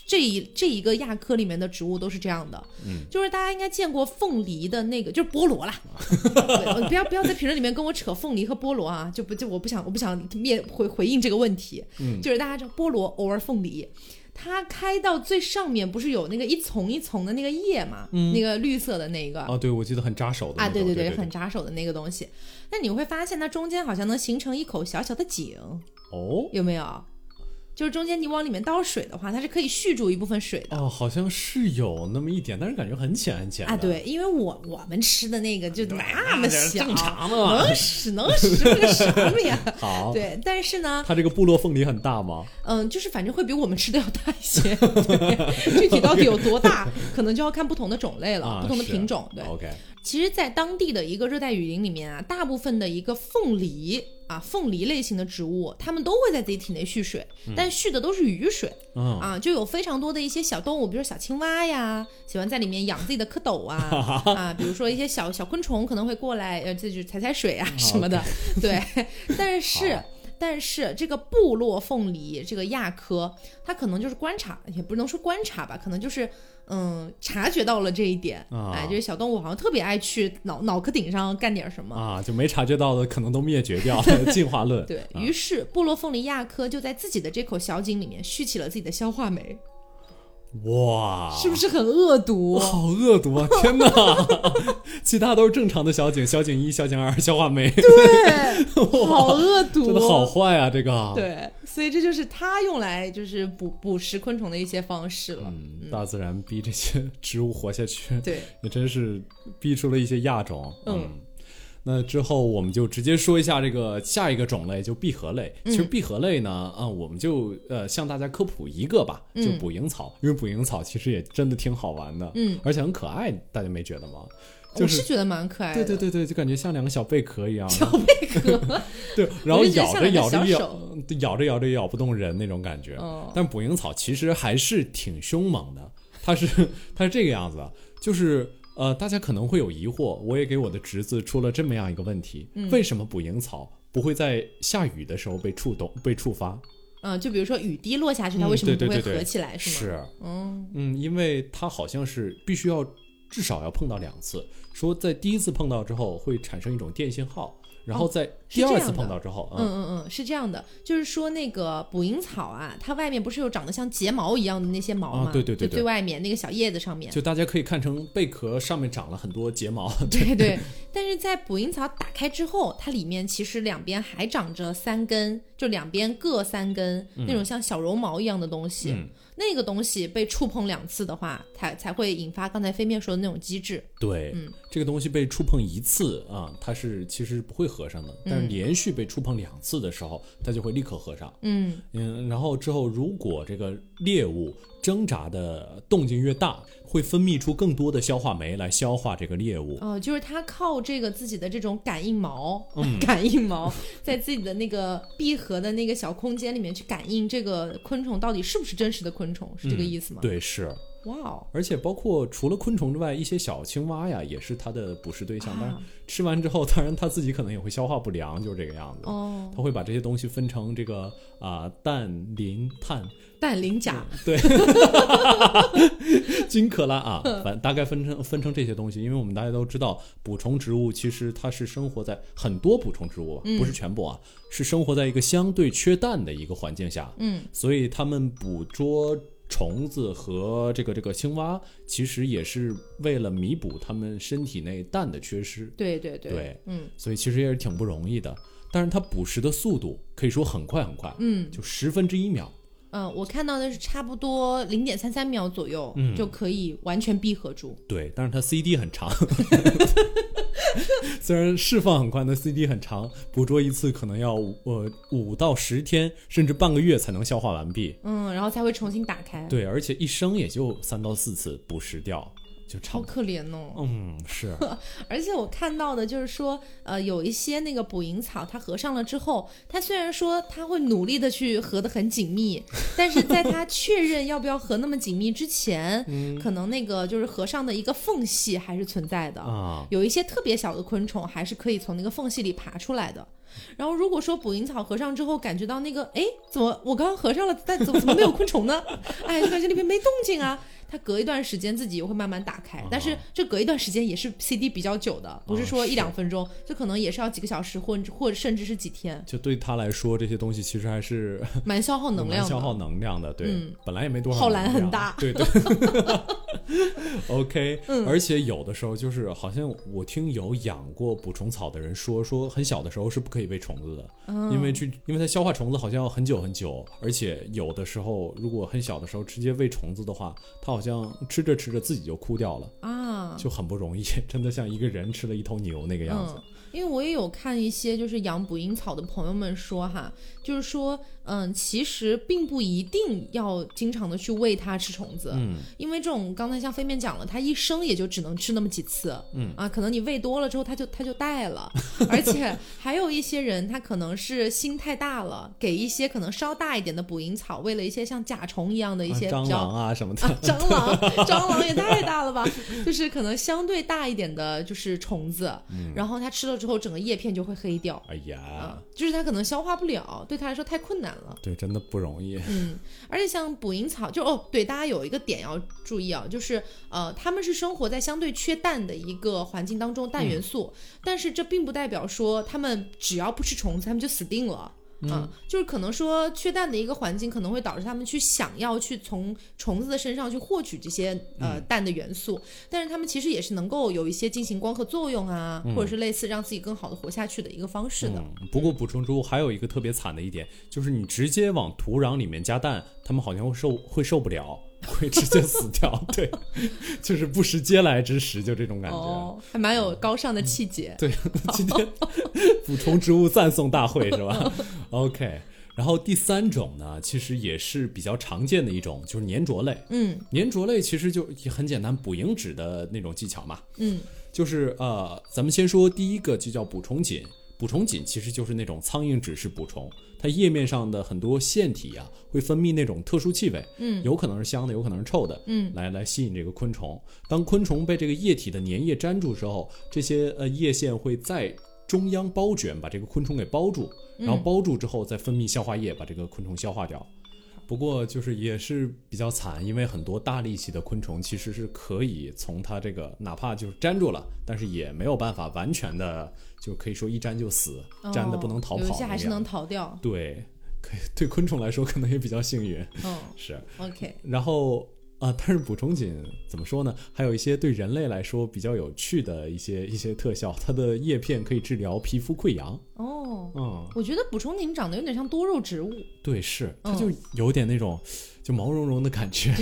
这一这一个亚科里面的植物都是这样的，嗯，就是大家应该见过凤梨的那个，就是菠萝啦。对不要不要在评论里面跟我扯凤梨和菠萝啊，就不就我不想我不想面回回应这个问题，嗯就是大家知道菠萝偶尔凤梨。它开到最上面不是有那个一丛一丛的那个叶嘛，那个绿色的那个啊，对，我记得很扎手的啊，对对对很扎手的那个东西。那你会发现它中间好像能形成一口小小的井，哦有没有？就是中间你往里面倒水的话，它是可以蓄住一部分水的。哦，好像是有那么一点，但是感觉很浅很浅啊，对，因为我我们吃的那个就那么小，正常的嘛能使能使个什么呀？好，对，但是呢，它这个部落凤梨很大吗？嗯，就是反正会比我们吃的要大一些。对，具体到底有多大，可能就要看不同的种类了，啊，不同的品种。对，，OK，其实，在当地的一个热带雨林里面啊，大部分的一个凤梨啊，凤梨类型的植物，它们都会在自己体内蓄水，但蓄的都是雨水。嗯，啊，就有非常多的一些小动物，比如说小青蛙呀，喜欢在里面养自己的蝌蚪啊 啊，比如说一些小小昆虫可能会过来，呃，这就是踩踩水啊什么的，对。但是好但是这个部落凤梨这个亚科，它可能就是观察，也不能说观察吧，可能就是嗯察觉到了这一点，啊哎，就是小动物好像特别爱去脑脑壳顶上干点什么。啊，就没察觉到的可能都灭绝掉了，进化论。对啊于是，部落凤梨亚科就在自己的这口小井里面蓄起了自己的消化酶，哇，是不是很恶毒？好恶毒啊！天哪，其他都是正常的小景，小景一、小景二，小画眉，对，好恶毒，真的好坏啊！这个，，对，所以这就是它用来就是捕捕食昆虫的一些方式了。嗯，大自然逼这些植物活下去，对，也真是逼出了一些亚种。嗯那之后我们就直接说一下这个下一个种类，就闭合类。嗯其实闭合类呢，啊、我们就呃向大家科普一个吧，就嗯捕蝇草，因为捕蝇草其实也真的挺好玩的，嗯，而且很可爱，大家没觉得吗？就是我是觉得蛮可爱的。对对对对，就感觉像两个小贝壳一样。小贝壳，对，然后咬着咬着咬咬着咬着咬不动人那种感觉。哦但捕蝇草其实还是挺凶猛的，它是它是这个样子的，就是呃，大家可能会有疑惑，我也给我的侄子出了这么样一个问题：嗯为什么捕蝇草不会在下雨的时候被触动、被触发？嗯，就比如说雨滴落下去，它嗯为什么不会对对对对合起来？是吗？是，嗯，嗯，因为它好像是必须要至少要碰到两次，说在第一次碰到之后会产生一种电信号，然后在第二次碰到之后，嗯。嗯嗯，是这样的，就是说那个捕蝇草啊，它外面不是有长得像睫毛一样的那些毛吗？啊对对对对。就最外面那个小叶子上面。就大家可以看成贝壳上面长了很多睫毛，对。对，但是在捕蝇草打开之后，它里面其实两边还长着三根，就两边各三根、那种像小绒毛一样的东西。嗯。那个东西被触碰两次的话，才才会引发刚才飞面说的那种机制。对，嗯。这个东西被触碰一次啊，它是其实不会合上的，但连续被触碰两次的时候，它就会立刻合上。嗯嗯，然后之后如果这个猎物挣扎的动静越大，会分泌出更多的消化酶来消化这个猎物。哦、就是它靠这个自己的这种感应毛，嗯 感应毛在自己的那个闭合的那个小空间里面去感应这个昆虫到底是不是真实的昆虫，是这个意思吗？，嗯对，是，哇哦，而且包括除了昆虫之外，一些小青蛙呀，也是它的捕食对象。啊。但是吃完之后，当然它自己可能也会消化不良，就是这个样子。哦，它会把这些东西分成这个啊、氮、磷、碳，氮磷钾，对，金克拉啊，反大概分成分成这些东西，因为我们大家都知道，捕虫植物其实它是生活在很多捕虫植物，嗯。不是全部啊，是生活在一个相对缺氮的一个环境下，嗯，所以它们捕捉虫子和这个这个青蛙，其实也是为了弥补它们身体内氮的缺失。对对对，对嗯所以其实也是挺不容易的。但是它捕食的速度可以说很快很快，嗯就十分之一秒。嗯，我看到的是差不多零点三三秒左右、嗯就可以完全闭合住。对，但是它 CD 很长，虽然释放很快，但 CD 很长，捕捉一次可能要五呃五到十天，甚至半个月才能消化完毕。嗯，然后才会重新打开。对，而且一生也就三到四次捕食掉，就差好。可怜哦。嗯，是，而且我看到的就是说，呃，有一些那个捕蝇草，它合上了之后，它虽然说它会努力的去合得很紧密，但是在它确认要不要合那么紧密之前，嗯可能那个就是合上的一个缝隙还是存在的。啊，有一些特别小的昆虫还是可以从那个缝隙里爬出来的。然后如果说捕蝇草合上之后，感觉到那个，哎，怎么我刚刚合上了，但怎么怎么没有昆虫呢？哎，就感觉里面没动静啊。它隔一段时间自己也会慢慢打开，但是这隔一段时间也是 CD 比较久的，不是说一两分钟，这可能也是要几个小时，或者或者甚至是几天，就对他来说，这些东西其实还是蛮消耗能量消耗能量的。对，嗯。本来也没多少耗，蓝很大。对 对。OK，、而嗯且有的时候就是好像我听有养过捕虫草的人说，说很小的时候是不可以喂虫子的，嗯因为去因为它消化虫子好像要很久很久，而且有的时候如果很小的时候直接喂虫子的话，它好像吃着吃着自己就哭掉了，啊，就很不容易，真的像一个人吃了一头牛那个样子。嗯，因为我也有看一些就是养捕蝇草的朋友们说哈，就是说，嗯，其实并不一定要经常的去喂它吃虫子，嗯，因为这种刚才像飞面讲了，它一生也就只能吃那么几次，嗯。啊，可能你喂多了之后，它就它就带了，而且还有一些人他可能是心太大了，给一些可能稍大一点的捕蝇草喂了一些像甲虫一样的一些啊蟑螂啊什么的，啊，蟑螂，蟑螂也太大了吧！就是可能相对大一点的，就是虫子，然后它吃了之后，整个叶片就会黑掉哎呀。啊，，就是它可能消化不了，对它来说太困难了。对，真的不容易。嗯，而且像捕蝇草，就哦，对，大家有一个点要注意啊，就是呃，他们是生活在相对缺氮的一个环境当中，氮元素，但是这并不代表说他们只要不吃虫子，他们就死定了。嗯，就是可能说缺氮的一个环境可能会导致它们去想要去从虫子的身上去获取这些呃氮的元素，但是它们其实也是能够有一些进行光合作用啊，或者是类似让自己更好的活下去的一个方式的。嗯，不过捕虫植物还有一个特别惨的一点，就是你直接往土壤里面加氮，它们好像会受会受不了，会直接死掉。对，就是不食嗟来之食，就这种感觉。哦，还蛮有高尚的气节。对，今天补充植物赞颂大会是吧？OK。然后第三种呢，其实也是比较常见的一种，就是粘着类。嗯粘着类其实就也很简单，捕蝇纸的那种技巧嘛。嗯就是呃，咱们先说第一个，就叫捕虫锦。捕虫锦其实就是那种苍蝇纸式捕虫，它叶面上的很多腺体啊，会分泌那种特殊气味，嗯有可能是香的，有可能是臭的，嗯来来吸引这个昆虫。当昆虫被这个液体的粘液粘住之后，这些呃叶线会在中央包卷，把这个昆虫给包住，然后包住之后再分泌消化液，把这个昆虫消化掉。不过就是也是比较惨，因为很多大力气的昆虫其实是可以从它这个哪怕就是粘住了，但是也没有办法完全的就可以说一粘就死，粘的不能逃跑、哦有些还是能逃掉。对，可以对昆虫来说可能也比较幸运，嗯是。，OK，然后啊、但是捕虫锦怎么说呢？还有一些对人类来说比较有趣的一些一些特效，它的叶片可以治疗皮肤溃疡。哦，嗯，我觉得捕虫锦长得有点像多肉植物。对，是，它嗯就有点那种就毛茸茸的感觉。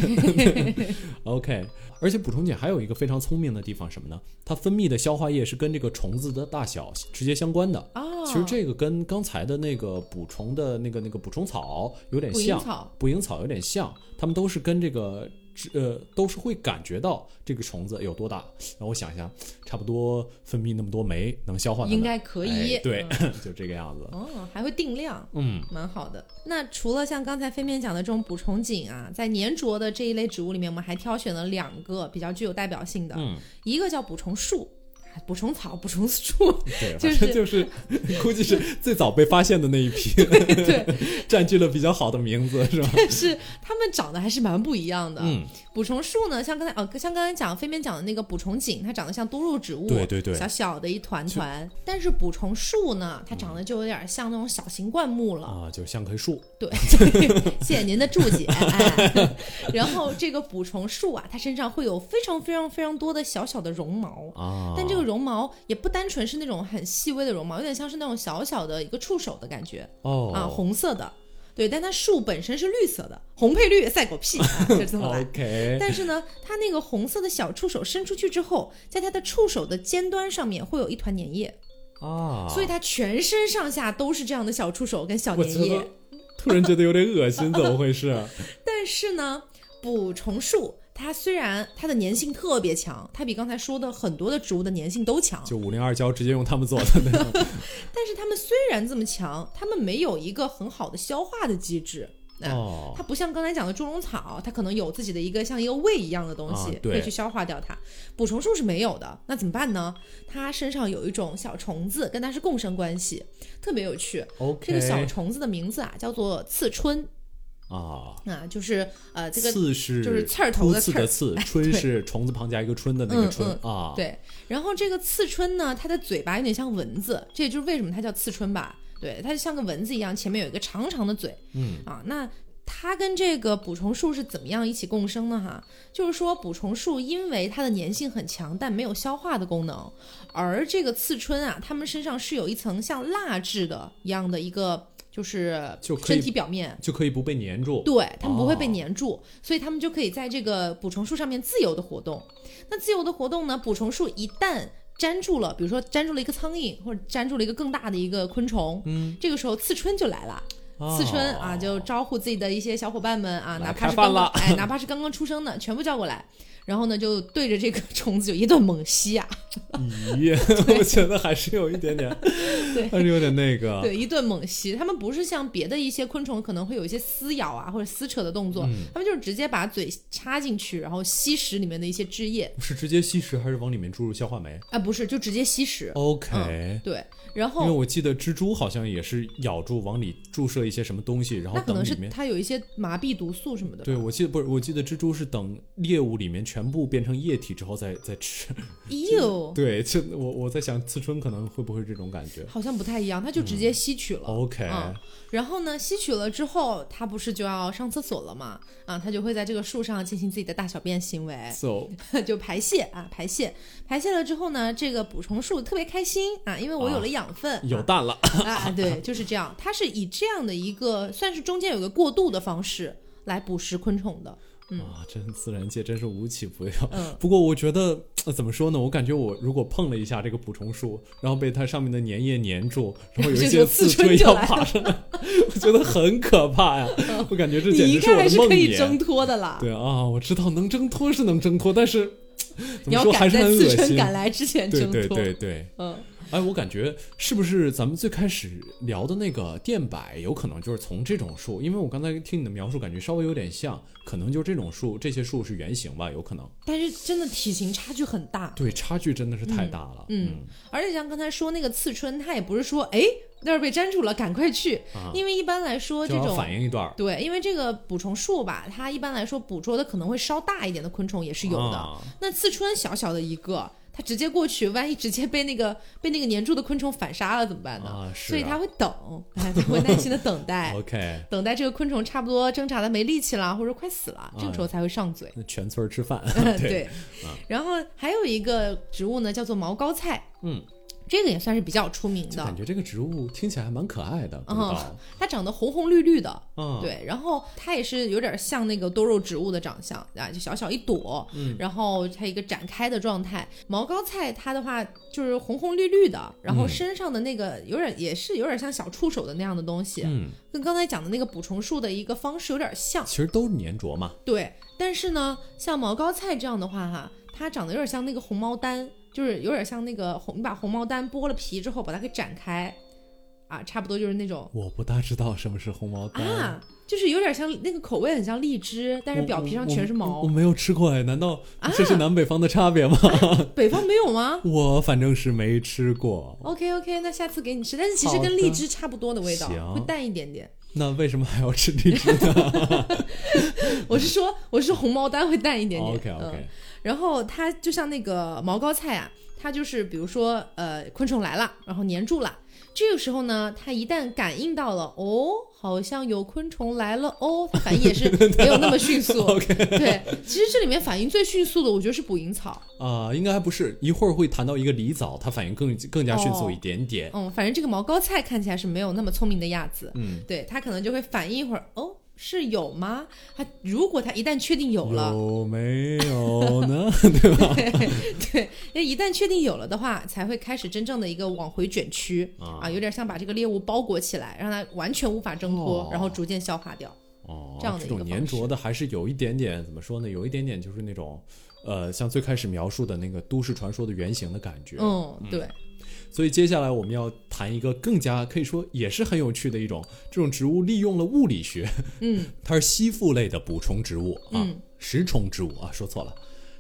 OK，而且捕虫锦还有一个非常聪明的地方，什么呢？它分泌的消化液是跟这个虫子的大小直接相关的。哦，其实这个跟刚才的那个捕虫的那个那个捕虫草有点像，捕蝇草捕蝇草有点像，它们都是跟这个呃都是会感觉到这个虫子有多大。让我想一下，差不多分泌那么多酶，能消化的应该可以哎对，嗯 就这个样子。哦，还会定量。嗯，蛮好的。那除了像刚才飞面讲的这种捕虫锦啊，在粘着的这一类植物里面，我们还挑选了两个比较具有代表性的，嗯一个叫捕虫树。捕虫草、捕虫树，对，就是就是 估计是最早被发现的那一批，对，占据了比较好的名字，是吧？但是它们长得还是蛮不一样的。嗯，捕虫树呢，像刚才哦，像刚才讲飞面讲的那个捕虫锦，它长得像多肉植物，对对对小小的一团团。但是捕虫树呢，它长得就有点像那种小型灌木了。啊，就像棵树，对，谢谢您的注解。哎，然后这个捕虫树啊，它身上会有非常非常非常多的小小的绒毛，啊，但这个绒毛也不单纯是那种很细微的绒毛，有点像是那种小小的一个触手的感觉哦啊，红色的。对，但它树本身是绿色的，红配绿赛狗屁，啊、就这么来。OK，但是呢，它那个红色的小触手伸出去之后，在它的触手的尖端上面会有一团粘液，啊，所以它全身上下都是这样的小触手跟小我粘液。突然觉得有点恶心，怎么回事？啊 但是呢，捕虫树它虽然它的粘性特别强，它比刚才说的很多的植物的粘性都强，就五零二胶直接用它们做的那种。但是它们虽然这么强，它们没有一个很好的消化的机制。啊哦它不像刚才讲的猪笼草，它可能有自己的一个像一个胃一样的东西，啊可以去消化掉它。捕虫树是没有的，那怎么办呢？它身上有一种小虫子跟它是共生关系，特别有趣。这个小虫子的名字啊叫做刺春啊，啊，就是呃这个刺是就是刺儿头的刺的刺，春是虫字旁加一个春的那个春啊。对，然后这个刺春呢，它的嘴巴有点像蚊子，这也就是为什么它叫刺春吧。对，它就像个蚊子一样，前面有一个长长的嘴。嗯啊，那它跟这个捕虫树是怎么样一起共生呢？哈，就是说捕虫树因为它的粘性很强，但没有消化的功能，而这个刺春啊，它们身上是有一层像蜡质的一样的一个，就是就身体表面。就可以不被粘住。对，它们不会被哦粘住，所以它们就可以在这个捕虫树上面自由的活动。那自由的活动呢，捕虫树一旦粘住了，比如说粘住了一个苍蝇，或者粘住了一个更大的一个昆虫，嗯，这个时候刺春就来了。刺春啊，哦。就招呼自己的一些小伙伴们啊，哪怕是刚刚哎，哪怕是刚刚出生的，全部叫过来，然后呢，就对着这个虫子就一顿猛吸啊，咦，我觉得还是有一点点，对。还是有点那个。对，一顿猛吸。他们不是像别的一些昆虫可能会有一些撕咬啊或者撕扯的动作，嗯。它们就是直接把嘴插进去，然后吸食里面的一些汁液。是直接吸食还是往里面注入消化酶？啊，不是，就直接吸食。？OK，、对，然因为我记得蜘蛛好像也是咬住往里注射一些什么东西，然后那可能是等里面。它有一些麻痹毒素什么的。对，我记得不是，我记得蜘蛛是等猎物里面全部变成液体之后再再吃。哟，对，就我我在想，刺春可能会不会这种感觉好像不太一样，它就直接吸取了。？OK，、嗯，然后呢，吸取了之后，它不是就要上厕所了吗？啊，它就会在这个树上进行自己的大小便行为，so 就排泄啊，排泄，排泄了之后呢，这个捕虫树特别开心啊，因为我有了养分，有蛋了。啊，对，就是这样，它是以这样的一个算是中间有个过渡的方式来捕食昆虫的。啊，真自然界真是无奇不有。嗯 不过我觉得、呃怎么说呢？我感觉我如果碰了一下这个捕虫树，然后被它上面的粘液粘住，然后有一些刺刺追要爬上来，我觉得很可怕呀！我感觉这你简直我一看还是的梦魇。可以挣脱的啦，对啊，我知道能挣脱是能挣脱，但是 怎你说还是赶在刺很恶心。春赶来之前对挣脱。对对对，嗯，哎，我感觉是不是咱们最开始聊的那个电柏，有可能就是从这种树？因为我刚才听你的描述，感觉稍微有点像，可能就这种树，这些树是原型吧，有可能。但是真的体型差距很大。对，差距真的是太大了。嗯，而且像刚才说那个刺春，它也不是说哎那儿被粘住了，赶快去，啊因为一般来说这种反应一段儿。对，因为这个捕虫树吧，它一般来说捕捉的可能会稍大一点的昆虫也是有的。啊那刺春小小的一个，它直接过去，万一直接被那个被那个粘住的昆虫反杀了怎么办呢？啊是啊所以他会等，哎它会耐心的等待，OK，等待这个昆虫差不多挣扎的没力气了，或者快死了，这个时候才会上嘴。那全村儿吃饭。对，对，然后还有一个植物呢，叫做毛膏菜，嗯，这个也算是比较出名的感。觉这个植物听起来还蛮可爱的，嗯。它长得红红绿绿的，嗯，对，然后它也是有点像那个多肉植物的长相啊，就小小一朵，嗯然后它一个展开的状态。毛膏菜它的话就是红红绿绿的，然后嗯身上的那个有点也是有点像小触手的那样的东西，嗯，跟刚才讲的那个捕虫树的一个方式有点像。其实都是粘着嘛。对，但是呢，像毛膏菜这样的话哈，它长得有点像那个红毛丹，就是有点像那个红，你把红毛丹剥了皮之后把它给展开，啊，差不多就是那种。我不大知道什么是红毛丹。啊，就是有点像那个口味很像荔枝，但是表皮上全是毛我。没有吃过哎，难道啊这是南北方的差别吗？北方没有吗 我反正是没吃过。？OK OK，那下次给你吃，但是其实跟荔枝差不多的味道，会淡一点点。那为什么还要吃荔枝呢 我是说，我是红毛丹会淡一点点。？OK 嗯 OK，然后它就像那个毛膏菜啊，它就是比如说呃昆虫来了，然后粘住了，这个时候呢，它一旦感应到了，哦，好像有昆虫来了哦，它反应也是 没有那么迅速。对，其实这里面反应最迅速的，我觉得是捕蝇草。啊、应该还不是，一会儿会谈到一个狸藻，它反应更更加迅速一点点。嗯，反正这个毛膏菜看起来是没有那么聪明的样子。嗯，对，它可能就会反应一会儿，哦，是有吗？他如果他一旦确定有了，有没有呢？对吧？对，因为一旦确定有了的话，才会开始真正的一个往回卷曲啊有点像把这个猎物包裹起来，让它完全无法挣脱，哦然后逐渐消化掉。哦，这样的一个种粘着的还是有一点点怎么说呢？有一点点就是那种，呃，像最开始描述的那个都市传说的原型的感觉。嗯，对，所以接下来我们要谈一个更加可以说也是很有趣的一种，这种植物利用了物理学，嗯，它是吸附类的补充植物啊，嗯。食虫植物啊，说错了，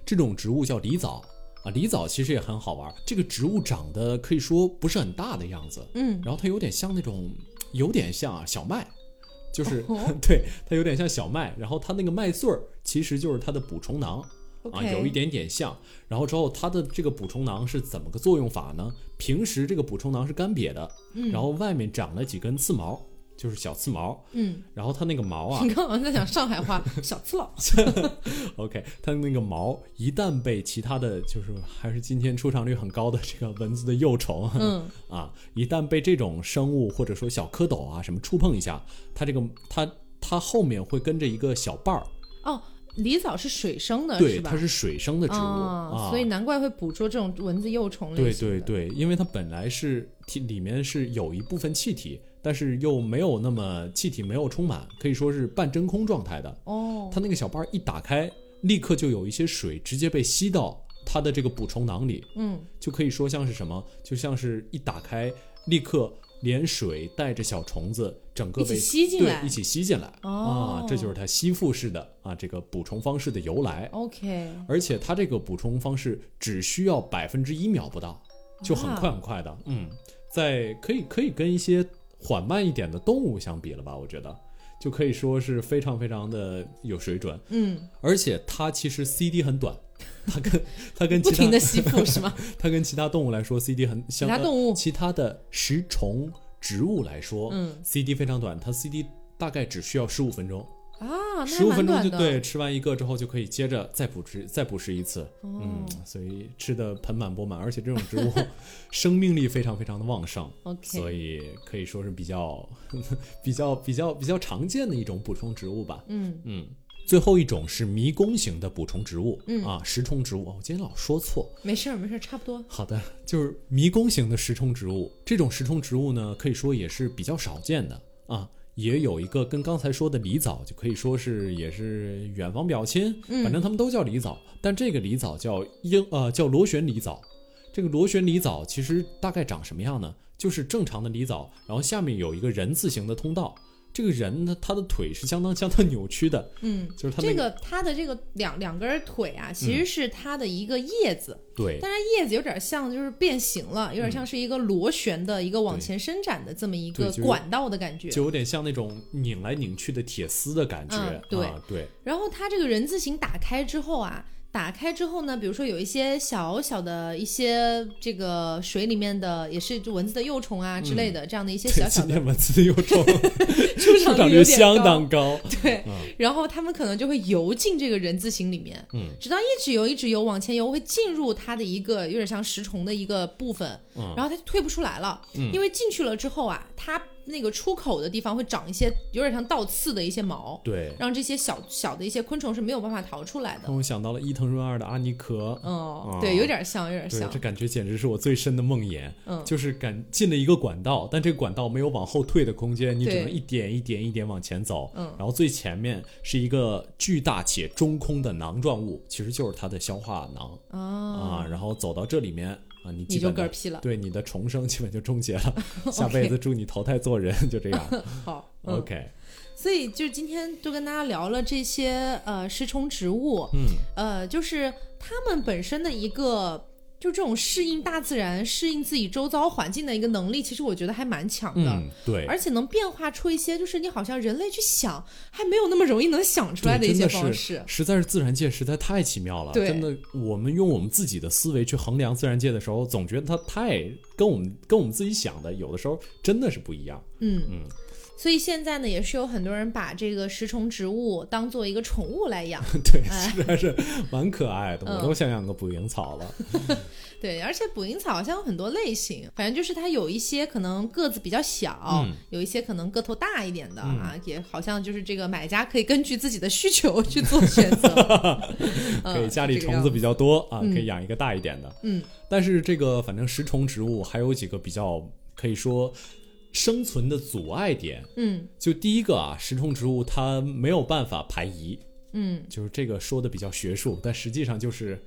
这种植物叫狸藻啊，狸藻其实也很好玩，这个植物长得可以说不是很大的样子，嗯，然后它有点像那种，有点像啊小麦，就是、哦。对它有点像小麦，然后它那个麦穗儿其实就是它的补充囊。啊，有一点点像。然后之后它的这个补充囊是怎么个作用法呢？平时这个补充囊是干瘪的，嗯然后外面长了几根刺毛，就是小刺毛。嗯，然后它那个毛啊你刚好像在讲上海话，小刺佬。OK，它那个毛一旦被其他的就是还是今天出场率很高的这个蚊子的幼虫，嗯，啊，一旦被这种生物或者说小蝌蚪啊什么触碰一下，它这个它它后面会跟着一个小瓣儿，哦，狸藻是水生的，对，是吧？它是水生的植物啊，所以难怪会捕捉这种蚊子幼虫类对。对对，因为它本来是体里面是有一部分气体，但是又没有那么气体没有充满，可以说是半真空状态的。哦，它那个小瓣儿一打开，立刻就有一些水直接被吸到它的这个捕虫囊里，嗯，就可以说像是什么，就像是一打开，立刻连水带着小虫子整个被吸进来对，一起吸进来、哦啊，这就是它吸附式的啊这个补充方式的由来。OK，而且它这个补充方式只需要百分之一秒不到，就很快很快的。嗯，在可以可以跟一些缓慢一点的动物相比了吧？我觉得就可以说是非常非常的有水准。嗯，而且它其实 CD 很短，它跟它跟其他不停的吸附是吗？它跟其他动物来说 CD 很其相他动物呃其他的食虫植物来说，嗯，CD 非常短，它 CD 大概只需要十五分钟。啊，那十五分钟。就对，吃完一个之后就可以接着再补食，再补食一次。哦嗯，所以吃的盆满钵满，而且这种植物 生命力非常非常的旺盛，OK 所以可以说是比较 比较比较比较常见的一种补充植物吧。嗯嗯，最后一种是迷宫型的补充植物，嗯啊，食虫植物。哦我今天老说错。没事儿没事儿，差不多。好的，就是迷宫型的食虫植物。这种食虫植物呢，可以说也是比较少见的啊。也有一个跟刚才说的狸藻，就可以说是也是远房表亲，反正他们都叫狸藻。但这个狸藻叫英呃叫螺旋狸藻。这个螺旋狸藻其实大概长什么样呢？就是正常的狸藻，然后下面有一个人字形的通道。这个人呢，他的腿是相当相当扭曲的，嗯，就是他那这个他的这个两两根腿啊，其实是他的一个叶子，对但是叶子有点像就是变形了，有点像是一个螺旋的一个往前伸展的这么一个管道的感觉。就有点像那种拧来拧去的铁丝的感觉。嗯对啊，对，然后他这个人字形打开之后啊，打开之后呢，比如说有一些小小的一些这个水里面的，也是蚊子的幼虫啊之类的，这样的一些小，小的蚊子的幼虫 出出场场率有点率相当高。对，嗯然后他们可能就会游进这个人字形里面，嗯，直到一直游一直游往前游，会进入它的一个有点像食虫的一个部分，嗯然后它就退不出来了，因为进去了之后啊，它那个出口的地方会长一些有点像倒刺的一些毛，对，让这些小小的一些昆虫是没有办法逃出来的。让我想到了伊藤润二的阿尼壳。哦，对，有点像，有点，像这。感觉简直是我最深的梦魇。嗯就是感进了一个管道，但这个管道没有往后退的空间，你只能一点一点一点往前走。嗯然后最前面是一个巨大且中空的囊状物，其实就是它的消化囊啊，啊。然后走到这里面啊，你基你就嗝屁了。对你的重生基本就终结了，下辈子祝你投胎做人，就这样。好，嗯 OK，所以就是今天就跟大家聊了这些呃食虫植物，嗯，呃，就是它们本身的一个。就这种适应大自然、适应自己周遭环境的一个能力，其实我觉得还蛮强的。嗯，对，而且能变化出一些，就是你好像人类去想还没有那么容易能想出来的一些方式。实在是自然界实在太奇妙了。对真的，我们用我们自己的思维去衡量自然界的时候，总觉得它太跟我们跟我们自己想的有的时候真的是不一样。嗯嗯所以现在呢，也是有很多人把这个食虫植物当做一个宠物来养。对，哎实在是蛮可爱的，嗯我都想养个捕蝇草了。对，而且捕蝇草好像有很多类型，反正就是它有一些可能个子比较小，嗯有一些可能个头大一点的、啊，也好像就是这个买家可以根据自己的需求去做选择。可以嗯家里虫子比较多啊，可以养一个大一点的。嗯，但是这个反正食虫植物还有几个比较可以说生存的阻碍点。嗯。就第一个啊，食虫植物它没有办法排遗，嗯。就是这个说的比较学术，但实际上就是，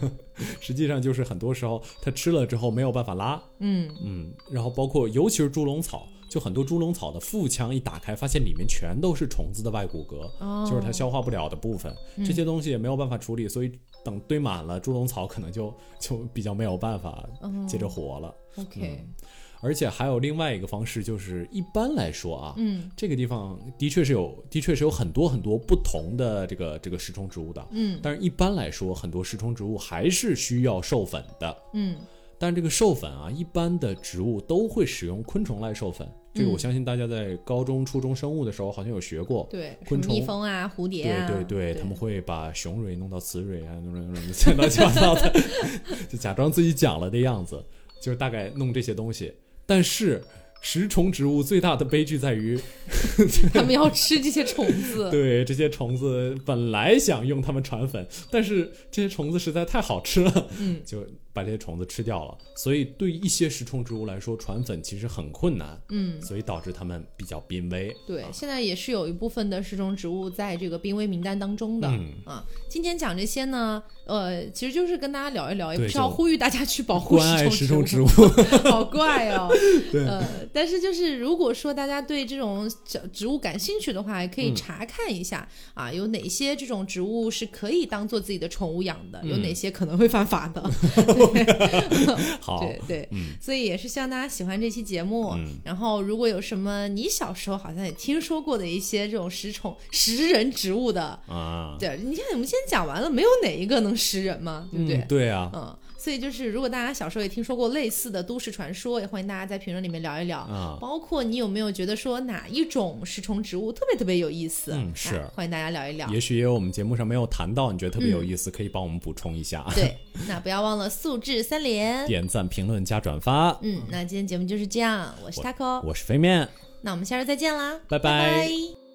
实际上就是很多时候它吃了之后没有办法拉，嗯。嗯，然后包括尤其是猪笼草，就很多猪笼草的腹腔一打开，发现里面全都是虫子的外骨骼，哦。就是它消化不了的部分，这些东西也没有办法处理，所以等堆满了，猪笼草可能就就比较没有办法接着活了。，OK，而且还有另外一个方式，就是一般来说啊，嗯这个地方的确是有，的确是有很多很多不同的这个这个食虫植物的，嗯但是一般来说，很多食虫植物还是需要授粉的。嗯但这个授粉啊，一般的植物都会使用昆虫来授粉。这个我相信大家在高中、初中生物的时候好像有学过。对，昆虫蜜蜂啊、蝴蝶对啊，对对，他们会把雄蕊弄到雌蕊啊，弄弄弄乱七八糟的，就假装自己讲了的样子，就是大概弄这些东西。但是食虫植物最大的悲剧在于，他们要吃这些虫子。对这些虫子本来想用它们传粉，但是这些虫子实在太好吃了，嗯，就把这些虫子吃掉了。所以对一些食虫植物来说，传粉其实很困难，嗯，所以导致它们比较濒危。对，现在也是有一部分的食虫植物在这个濒危名单当中的、嗯啊。今天讲这些呢，呃，其实就是跟大家聊一聊，也对不是要呼吁大家去保护关爱食食虫虫植物，好怪哦。呃，但是就是如果说大家对这种小植物感兴趣的话，也可以嗯。查看一下、啊，有哪些这种植物是可以当做自己的宠物养的，有哪些可能会犯法的。好，对 对，嗯。所以也是希望大家喜欢这期节目。嗯。然后，如果有什么你小时候好像也听说过的一些这种食虫食人植物的，啊，对，你看我们先讲完了，没有哪一个能食人嘛，对不对？嗯，对啊，嗯，所以就是，如果大家小时候也听说过类似的都市传说，也欢迎大家在评论里面聊一聊。啊包括你有没有觉得说哪一种食虫植物特别特别有意思？嗯是哎欢迎大家聊一聊。也许也有我们节目上没有谈到，你觉得特别有意思，可以帮我们补充一下。对，那不要忘了素质三连。点赞、评论加转发。嗯，那今天节目就是这样，我是 taco，我是飞面。那我们下周再见啦，拜拜拜拜